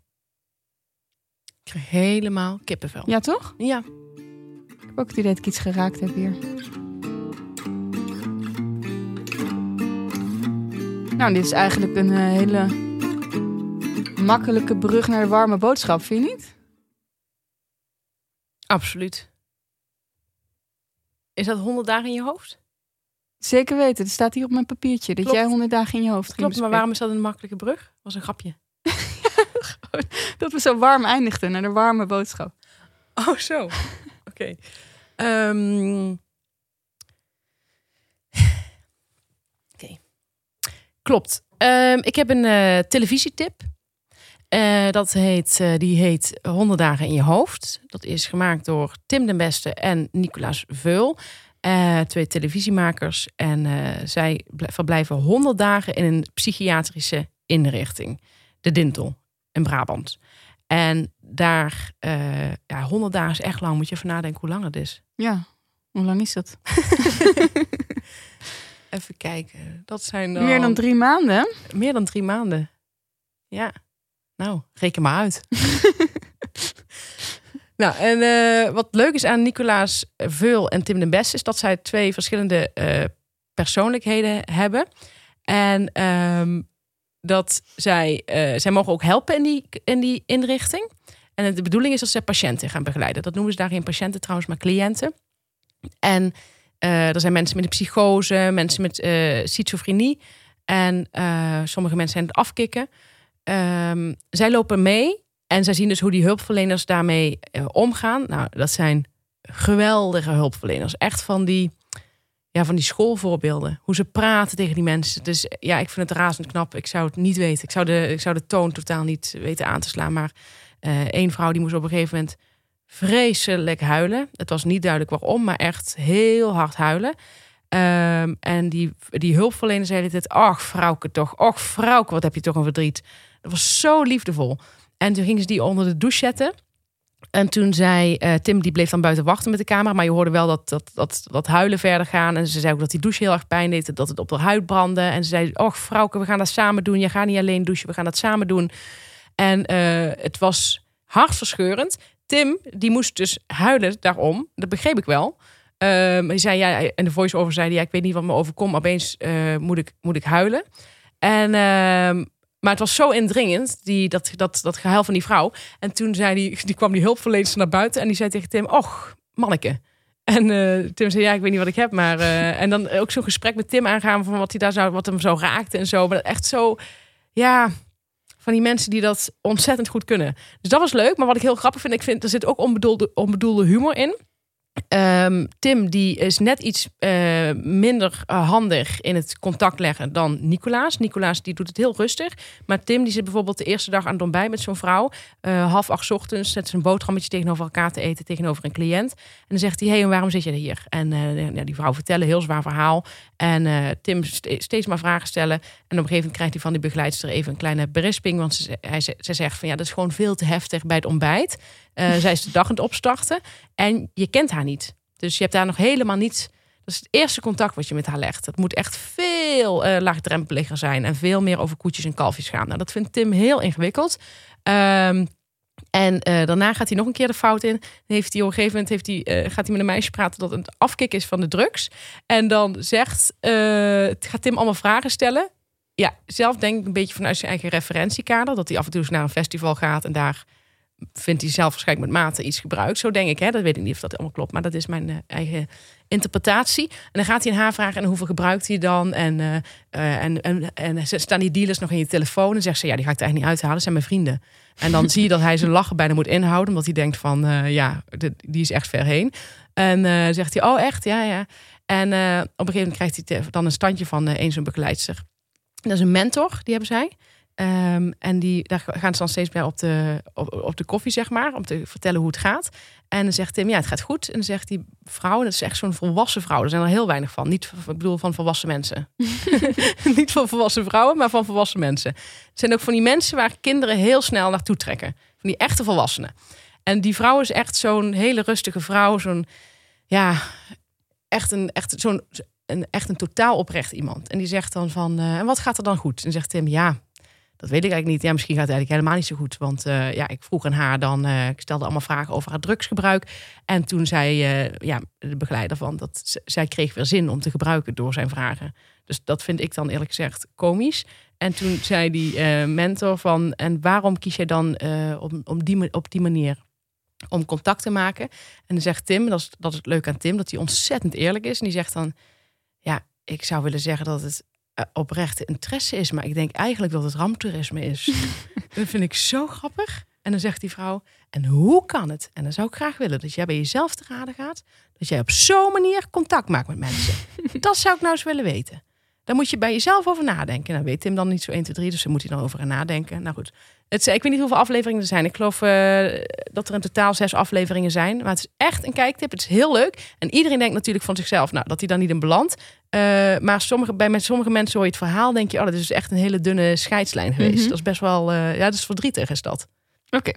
Ik krijg helemaal kippenvel. Ja, toch? ja. Ook het idee dat ik iets geraakt heb hier. Nou, dit is eigenlijk een eh, hele makkelijke brug naar de warme boodschap, vind je niet? absoluut. Is dat 100 dagen in je hoofd? Zeker weten, het staat hier op mijn papiertje. Dat Klopt. jij honderd dagen in je hoofd ging Klopt, maar waarom is dat een makkelijke brug? was een grapje. [LAUGHS] [LAUGHS] Dat we zo warm eindigden naar de warme boodschap. Oh, zo. [LAUGHS] Oké. Ehm, [SIGHS] Oké. Klopt. Ehm, ik heb een eh, televisietip. Eh, dat heet, eh, die heet 100 dagen in je hoofd. Dat is gemaakt door Tim den Beste en Nicolaas Veul. Twee televisiemakers. En zij bl- verblijven 100 dagen in een psychiatrische inrichting. De Dintel in Brabant. En daar, eh, ja, 100 dagen is echt lang. Moet je even nadenken hoe lang het is. Ja, hoe lang is dat? [LAUGHS] Even kijken. Dat zijn dan... Meer dan drie maanden. Meer dan drie maanden. Ja. Nou, reken maar uit. [LAUGHS] Nou, en eh, wat leuk is aan Nicolaas Veul en Tim den Best... is dat zij twee verschillende eh, persoonlijkheden hebben. En ehm, dat zij, eh, zij mogen ook helpen in die, in die inrichting. En de bedoeling is dat ze patiënten gaan begeleiden. Dat noemen ze daar geen patiënten trouwens, maar cliënten. En eh, er zijn mensen met een psychose, mensen met eh schizofrenie. En sommige mensen zijn het afkicken. Ehm, zij lopen mee en zij zien dus hoe die hulpverleners daarmee omgaan. Nou, dat zijn geweldige hulpverleners. Echt van die, ja, van die schoolvoorbeelden. Hoe ze praten tegen die mensen. Dus ja, ik vind het razend knap. Ik zou het niet weten. Ik zou de, ik zou de toon totaal niet weten aan te slaan. Maar eh één vrouw die moest op een gegeven moment vreselijk huilen. Het was niet duidelijk waarom, maar echt heel hard huilen. Ehm, en die, die hulpverlener zei dit: Ach, vrouwke toch. Och, vrouwke, wat heb je toch een verdriet. Dat was zo liefdevol. En toen gingen ze die onder de douche zetten. En toen zei eh, Tim, die bleef dan buiten wachten met de camera. Maar je hoorde wel dat, dat, dat, dat huilen verder gaan. En ze zei ook dat die douche heel erg pijn deed. Dat het op haar huid brandde. En ze zei, och vrouwke, we gaan dat samen doen. Je gaat niet alleen douchen, we gaan dat samen doen. En eh, het was hartverscheurend. Tim, die moest dus huilen daarom. Dat begreep ik wel. Ehm, die zei, ja, en de voice-over zei, ja, ik weet niet wat me overkomt. Maar opeens eh, moet, ik, moet ik huilen. En... maar het was zo indringend, die, dat, dat, dat gehuil van die vrouw. En toen zei die, die kwam die hulpverlener naar buiten en die zei tegen Tim: Och, manneke. En eh, Tim zei: Ja, ik weet niet wat ik heb. Maar. eh, en dan ook zo'n gesprek met Tim aangaan van wat, hij daar zou, wat hem zo raakte en zo. Maar echt zo, ja, van die mensen die dat ontzettend goed kunnen. Dus dat was leuk. Maar wat ik heel grappig vind, ik vind er zit ook onbedoelde, onbedoelde humor in. Ehm, Tim die is net iets eh, minder eh, handig in het contact leggen dan Nicolaas. Nicolaas die doet het heel rustig. Maar Tim die zit bijvoorbeeld de eerste dag aan het ontbijt met zo'n vrouw. Eh, half acht ochtends zet ze een boterhammetje tegenover elkaar te eten tegenover een cliënt. En dan zegt hij, hé, hey, waarom zit je hier? En ja, die vrouw vertellen, heel zwaar verhaal. En Tim ste- steeds maar vragen stellen. En op een gegeven moment krijgt hij van die begeleidster even een kleine berisping. Want ze, hij, ze ze zegt van, ja, dat is gewoon veel te heftig bij het ontbijt. Eh, zij is de dag aan het opstarten. En je kent haar niet. Dus je hebt daar nog helemaal niet. Dat is het eerste contact wat je met haar legt. Het moet echt veel eh, laagdrempeliger zijn. En veel meer over koetjes en kalfjes gaan. Nou, dat vindt Tim heel ingewikkeld. Ehm, en eh, daarna gaat hij nog een keer de fout in. Heeft hij op een gegeven moment heeft hij, gaat hij met een meisje praten dat het afkik is van de drugs. En dan zegt, gaat Tim allemaal vragen stellen. Ja, zelf denk ik een beetje vanuit zijn eigen referentiekader. Dat hij af en toe eens naar een festival gaat en daar vindt hij zelf waarschijnlijk met mate iets gebruikt. Zo denk ik, hè? dat weet ik niet of dat allemaal klopt, maar dat is mijn eh, eigen interpretatie. En dan gaat hij een haar vragen en hoeveel gebruikt hij dan? En, eh, en, en, en staan die dealers nog in je telefoon en zegt ze, ja, die ga ik er eigenlijk niet uithalen, dat zijn mijn vrienden. En dan [LAUGHS] zie je dat hij zijn lachen bijna moet inhouden, omdat hij denkt van, eh, ja, die is echt ver heen. En zegt hij, oh echt, ja, ja. En op een gegeven moment krijgt hij dan een standje van een zo'n begeleidster. Dat is een mentor, die hebben zij. Ehm, en die, daar gaan ze dan steeds bij op de, op, op de koffie, zeg maar, om te vertellen hoe het gaat. En dan zegt Tim, ja, het gaat goed. En dan zegt die vrouw, dat is echt zo'n volwassen vrouw. Er zijn er heel weinig van. Niet, ik bedoel, van volwassen mensen. [LAUGHS] Niet van volwassen vrouwen, maar van volwassen mensen. Het zijn ook van die mensen waar kinderen heel snel naartoe trekken. Van die echte volwassenen. En die vrouw is echt zo'n hele rustige vrouw. Zo'n, ja, echt een, echt zo'n, een, echt een totaal oprecht iemand. En die zegt dan van, eh, en wat gaat er dan goed? En zegt Tim, ja, dat weet ik eigenlijk niet. Ja, misschien gaat het eigenlijk helemaal niet zo goed. Want eh, ja, ik vroeg aan haar dan, eh, ik stelde allemaal vragen over haar drugsgebruik. En toen zei eh, ja, de begeleider van dat zij kreeg weer zin om te gebruiken door zijn vragen. Dus dat vind ik dan eerlijk gezegd komisch. En toen zei die mentor van, en waarom kies jij dan om, om die, op die manier om contact te maken? En dan zegt Tim, dat is, dat is het leuke aan Tim, dat hij ontzettend eerlijk is. En die zegt dan, ja, ik zou willen zeggen dat het eh, oprechte interesse is, maar ik denk eigenlijk dat het ramptoerisme is. [LAUGHS] dat vind ik zo grappig. En dan zegt die vrouw, en hoe kan het? En dan zou ik graag willen dat jij bij jezelf te raden gaat, dat jij op zo'n manier contact maakt met mensen. [LAUGHS] dat zou ik nou eens willen weten. Daar moet je bij jezelf over nadenken. Nou weet Tim dan niet zo 1, 2, 3, dus daar moet hij dan over gaan nadenken. Nou goed, het, ik weet niet hoeveel afleveringen er zijn. Ik geloof eh, dat er in totaal zes afleveringen zijn. Maar het is echt een kijktip. Het is heel leuk. En iedereen denkt natuurlijk van zichzelf, nou, dat hij dan niet in belandt. Eh, maar sommige, bij met sommige mensen hoor je het verhaal, denk je, oh, dat is dus echt een hele dunne scheidslijn geweest. Mhm. Dat is best wel, eh, ja, dat is verdrietig, is dat. Oké.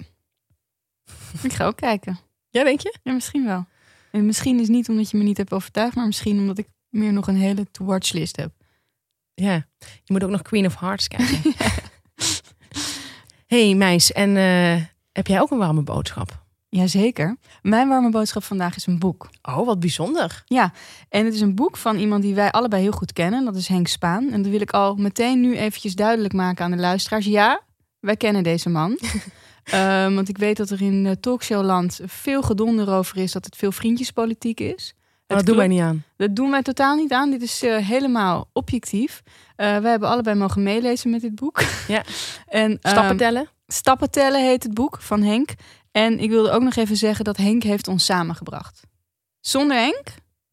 [LAUGHS] ik ga ook kijken. Ja, denk je? Ja, misschien wel. En misschien is niet omdat je me niet hebt overtuigd, maar misschien omdat ik meer nog een hele to-watch list heb. Ja. Je moet ook nog Queen of Hearts kijken. [LAUGHS] hey, meis, en eh, heb jij ook een warme boodschap? Jazeker. Mijn warme boodschap vandaag is een boek. Oh, wat bijzonder. Ja, en het is een boek van iemand die wij allebei heel goed kennen. Dat is Henk Spaan. En dat wil ik al meteen nu eventjes duidelijk maken aan de luisteraars. Ja, wij kennen deze man. [LAUGHS] Ehm, want ik weet dat er in uh, talkshowland veel gedonder over is dat het veel vriendjespolitiek is. Maar dat doen wij niet aan. Dat doen wij totaal niet aan. Dit is uh, helemaal objectief. Uh, wij hebben allebei mogen meelezen met dit boek. Ja. [LAUGHS] en, Stappen ehm, tellen. Stappen tellen heet het boek van Henk. En ik wilde ook nog even zeggen dat Henk heeft ons samengebracht. Zonder Henk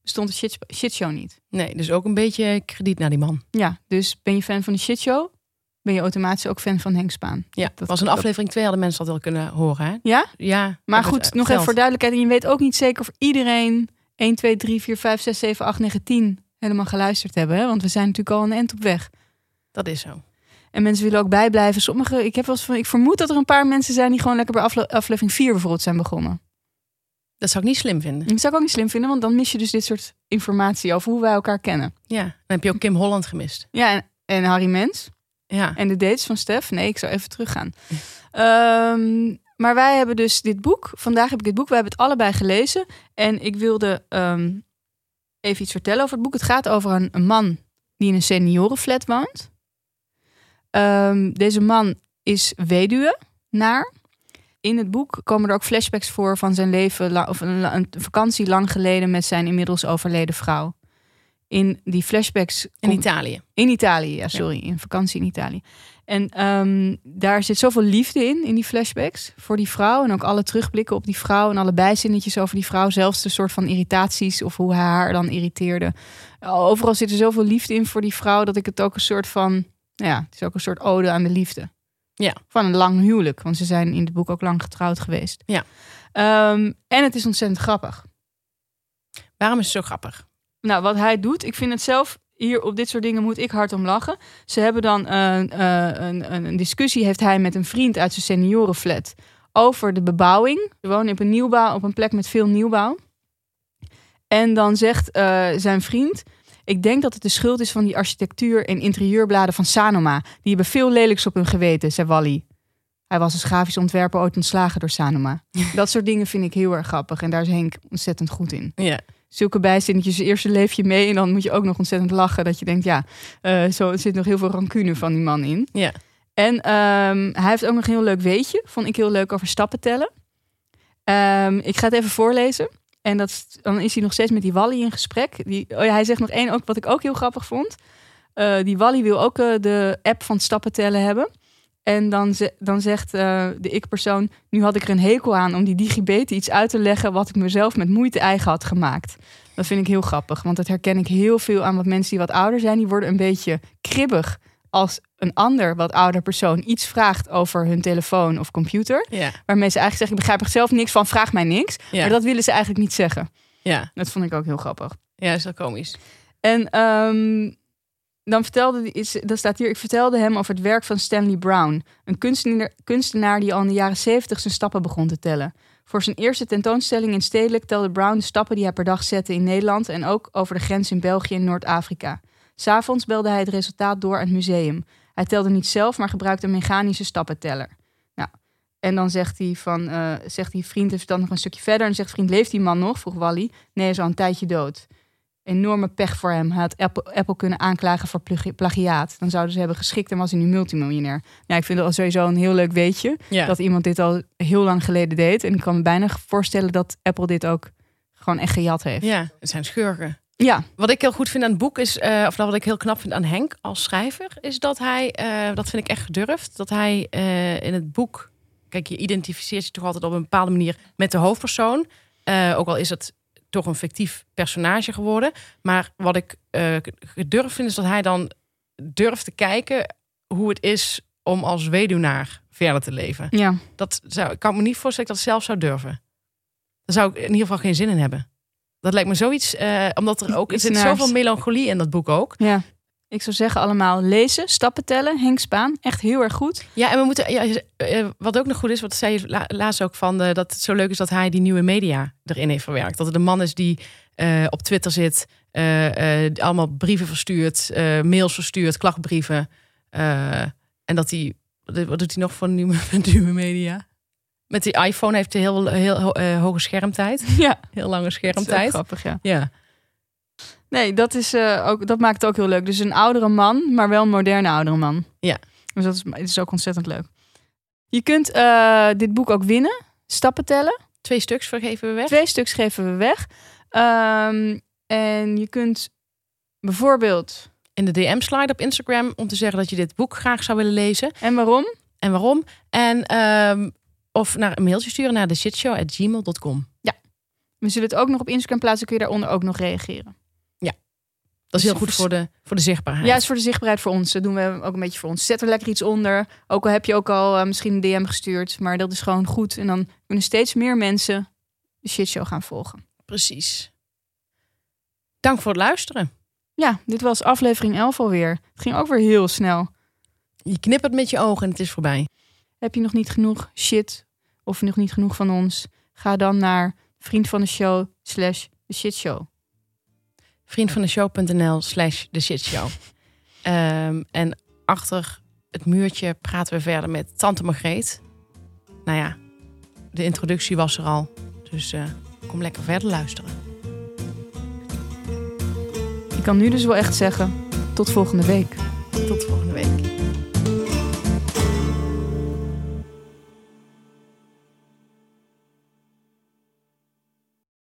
bestond de shit, shitshow niet. Nee, dus ook een beetje krediet naar die man. Ja, dus ben je fan van de shitshow? Ben je automatisch ook fan van Henk Spaan? Ja, dat was een aflevering 2 hadden mensen dat wel kunnen horen. Hè? Ja? Ja. Maar goed, nog even voor duidelijkheid. En je weet ook niet zeker of iedereen 1, 2, 3, 4, 5, 6, 7, 8, 9, 10 helemaal geluisterd hebben. Hè? Want we zijn natuurlijk al een end op weg. Dat is zo. En mensen willen ook bijblijven. Sommige, ik, heb wel eens van, ik vermoed dat er een paar mensen zijn die gewoon lekker bij afle aflevering 4 bijvoorbeeld zijn begonnen. Dat zou ik niet slim vinden. Dat zou ik ook niet slim vinden, want dan mis je dus dit soort informatie over hoe wij elkaar kennen. Ja, dan heb je ook Kim Holland gemist. Ja, en, en Harry Mens. Ja. En de dates van Stef. Nee, ik zou even teruggaan. Um, [LAUGHS] maar wij hebben dus dit boek. Vandaag heb ik dit boek. We hebben het allebei gelezen. En ik wilde um, even iets vertellen over het boek. Het gaat over een, man die in een seniorenflat woont. Um, deze man is weduwe naar. In het boek komen er ook flashbacks voor van zijn leven, of een vakantie lang geleden met zijn inmiddels overleden vrouw. In die flashbacks. In Italië. In Italië, ja, sorry. Ja. In vakantie in Italië. En um, daar zit zoveel liefde in, in die flashbacks, voor die vrouw. En ook alle terugblikken op die vrouw en alle bijzinnetjes over die vrouw. Zelfs de soort van irritaties of hoe hij haar dan irriteerde. Overal zit er zoveel liefde in voor die vrouw, dat ik het ook een soort van ja, het is ook een soort ode aan de liefde. Ja. Van een lang huwelijk, want ze zijn in het boek ook lang getrouwd geweest. Ja. Um, en het is ontzettend grappig. Waarom is het zo grappig? Nou, wat hij doet, ik vind het zelf hier op dit soort dingen moet ik hard om lachen. Ze hebben dan een, een, een, een discussie, heeft hij met een vriend uit zijn seniorenflat over de bebouwing. Ze wonen op een nieuwbouw, op een plek met veel nieuwbouw. En dan zegt uh, zijn vriend: ik denk dat het de schuld is van die architectuur- en interieurbladen van Sanoma. Die hebben veel lelijks op hun geweten, zei Wally. Hij was als grafisch ontwerper ooit ontslagen door Sanoma. [LAUGHS] dat soort dingen vind ik heel erg grappig. En daar is Henk ontzettend goed in. Ja. Zulke bijzinnetjes, eerst leef je mee en dan moet je ook nog ontzettend lachen. Dat je denkt, ja, uh, zo zit nog heel veel rancune van die man in. Ja. En um, hij heeft ook nog een heel leuk weetje. Vond ik heel leuk over stappen tellen. Um, ik ga het even voorlezen. En dat, dan is hij nog steeds met die Wally in gesprek. Die, oh ja, hij zegt nog één, ook, wat ik ook heel grappig vond. Uh, die Wally wil ook uh, de app van stappen tellen hebben. En dan, dan zegt uh, de ik-persoon... nu had ik er een hekel aan om die digibeten iets uit te leggen... wat ik mezelf met moeite eigen had gemaakt. Dat vind ik heel grappig, want dat herken ik heel veel aan wat mensen die wat ouder zijn. Die worden een beetje kribbig als een ander wat ouder persoon iets vraagt over hun telefoon of computer. Ja. Waarmee ze eigenlijk zeggen, ik begrijp er zelf niks van, vraag mij niks. Ja. Maar dat willen ze eigenlijk niet zeggen. Ja. Dat vond ik ook heel grappig. Ja, is wel komisch. En um, dan vertelde, dat staat hier, ik vertelde hem over het werk van Stanley Brown. Een kunstenaar, kunstenaar die al in de jaren zeventig zijn stappen begon te tellen. Voor zijn eerste tentoonstelling in Stedelijk telde Brown de stappen die hij per dag zette in Nederland en ook over de grens in België en Noord-Afrika. S'avonds belde hij het resultaat door aan het museum. Hij telde niet zelf, maar gebruikte een mechanische stappenteller. Nou, en dan zegt hij van, uh, zegt die vriend dan nog een stukje verder en zegt vriend, leeft die man nog? Vroeg Wally. Nee, hij is al een tijdje dood. Enorme pech voor hem. Hij had Apple, Apple kunnen aanklagen voor plagiaat. Dan zouden ze hebben geschikt en was hij nu multimiljonair. Nou, ik vind dat sowieso een heel leuk weetje. Ja. Dat iemand dit al heel lang geleden deed. En ik kan me bijna voorstellen dat Apple dit ook gewoon echt gejat heeft. Ja, het zijn schurken. Ja. Wat ik heel goed vind aan het boek is, uh, of wat ik heel knap vind aan Henk als schrijver, is dat hij, uh, dat vind ik echt gedurfd, dat hij uh, in het boek, kijk, je identificeert je toch altijd op een bepaalde manier met de hoofdpersoon. ook al is het toch een fictief personage geworden. Maar wat ik gedurfd vind, is dat hij dan durft te kijken hoe het is om als weduwnaar verder te leven. Ja. Dat zou, ik kan me niet voorstellen dat ik dat zelf zou durven. Daar zou ik in ieder geval geen zin in hebben. Dat lijkt me zoiets, uh, omdat er ook er zit zoveel melancholie in dat boek ook. Ja. Ik zou zeggen allemaal lezen, stappen tellen, Henk Spaan. Echt heel erg goed. Ja, en we moeten, ja, uh, wat ook nog goed is, wat zei je la, laatst ook van, uh, dat het zo leuk is dat hij die nieuwe media erin heeft verwerkt. Dat het een man is die op Twitter zit, allemaal brieven verstuurt, mails verstuurt, klachtbrieven. en dat hij, wat doet hij nog voor nieuwe, [LAUGHS] nieuwe media? Met die iPhone heeft hij heel, heel, heel eh, hoge schermtijd. Ja, Heel lange schermtijd. grappig, ja. Ja. Nee, dat, is, eh, ook, dat maakt het ook heel leuk. Dus een oudere man, maar wel een moderne oudere man. Ja. Dus dat is, het is ook ontzettend leuk. Je kunt eh, dit boek ook winnen. Stappen tellen. Twee stuks vergeven we weg. Twee stuks geven we weg. Ehm, en je kunt bijvoorbeeld... In de DM slide op Instagram om te zeggen dat je dit boek graag zou willen lezen. En waarom? En waarom. En ehm, of naar een mailtje sturen naar de shitshow.gmail.com. We zullen het ook nog op Instagram plaatsen. Kun je daaronder ook nog reageren. Dat is heel goed voor de, voor de zichtbaarheid. Ja, is voor de zichtbaarheid voor ons. Dat doen we ook een beetje voor ons. Zet er lekker iets onder. Ook al heb je ook al eh, misschien een DM gestuurd. Maar dat is gewoon goed. En dan kunnen steeds meer mensen de shitshow gaan volgen. Precies. Dank voor het luisteren. Ja, dit was aflevering 11 alweer. Het ging ook weer heel snel. Je knippert met je ogen en het is voorbij. Heb je nog niet genoeg shit of nog niet genoeg van ons? Ga dan naar vriend van de show slash de shitshow. Vriendvandeshow.nl slash de shitshow. Ehm, en achter het muurtje praten we verder met Tante Margreet. Nou ja, de introductie was er al. Dus eh, kom lekker verder luisteren. Ik kan nu dus wel echt zeggen, tot volgende week. Tot volgende week.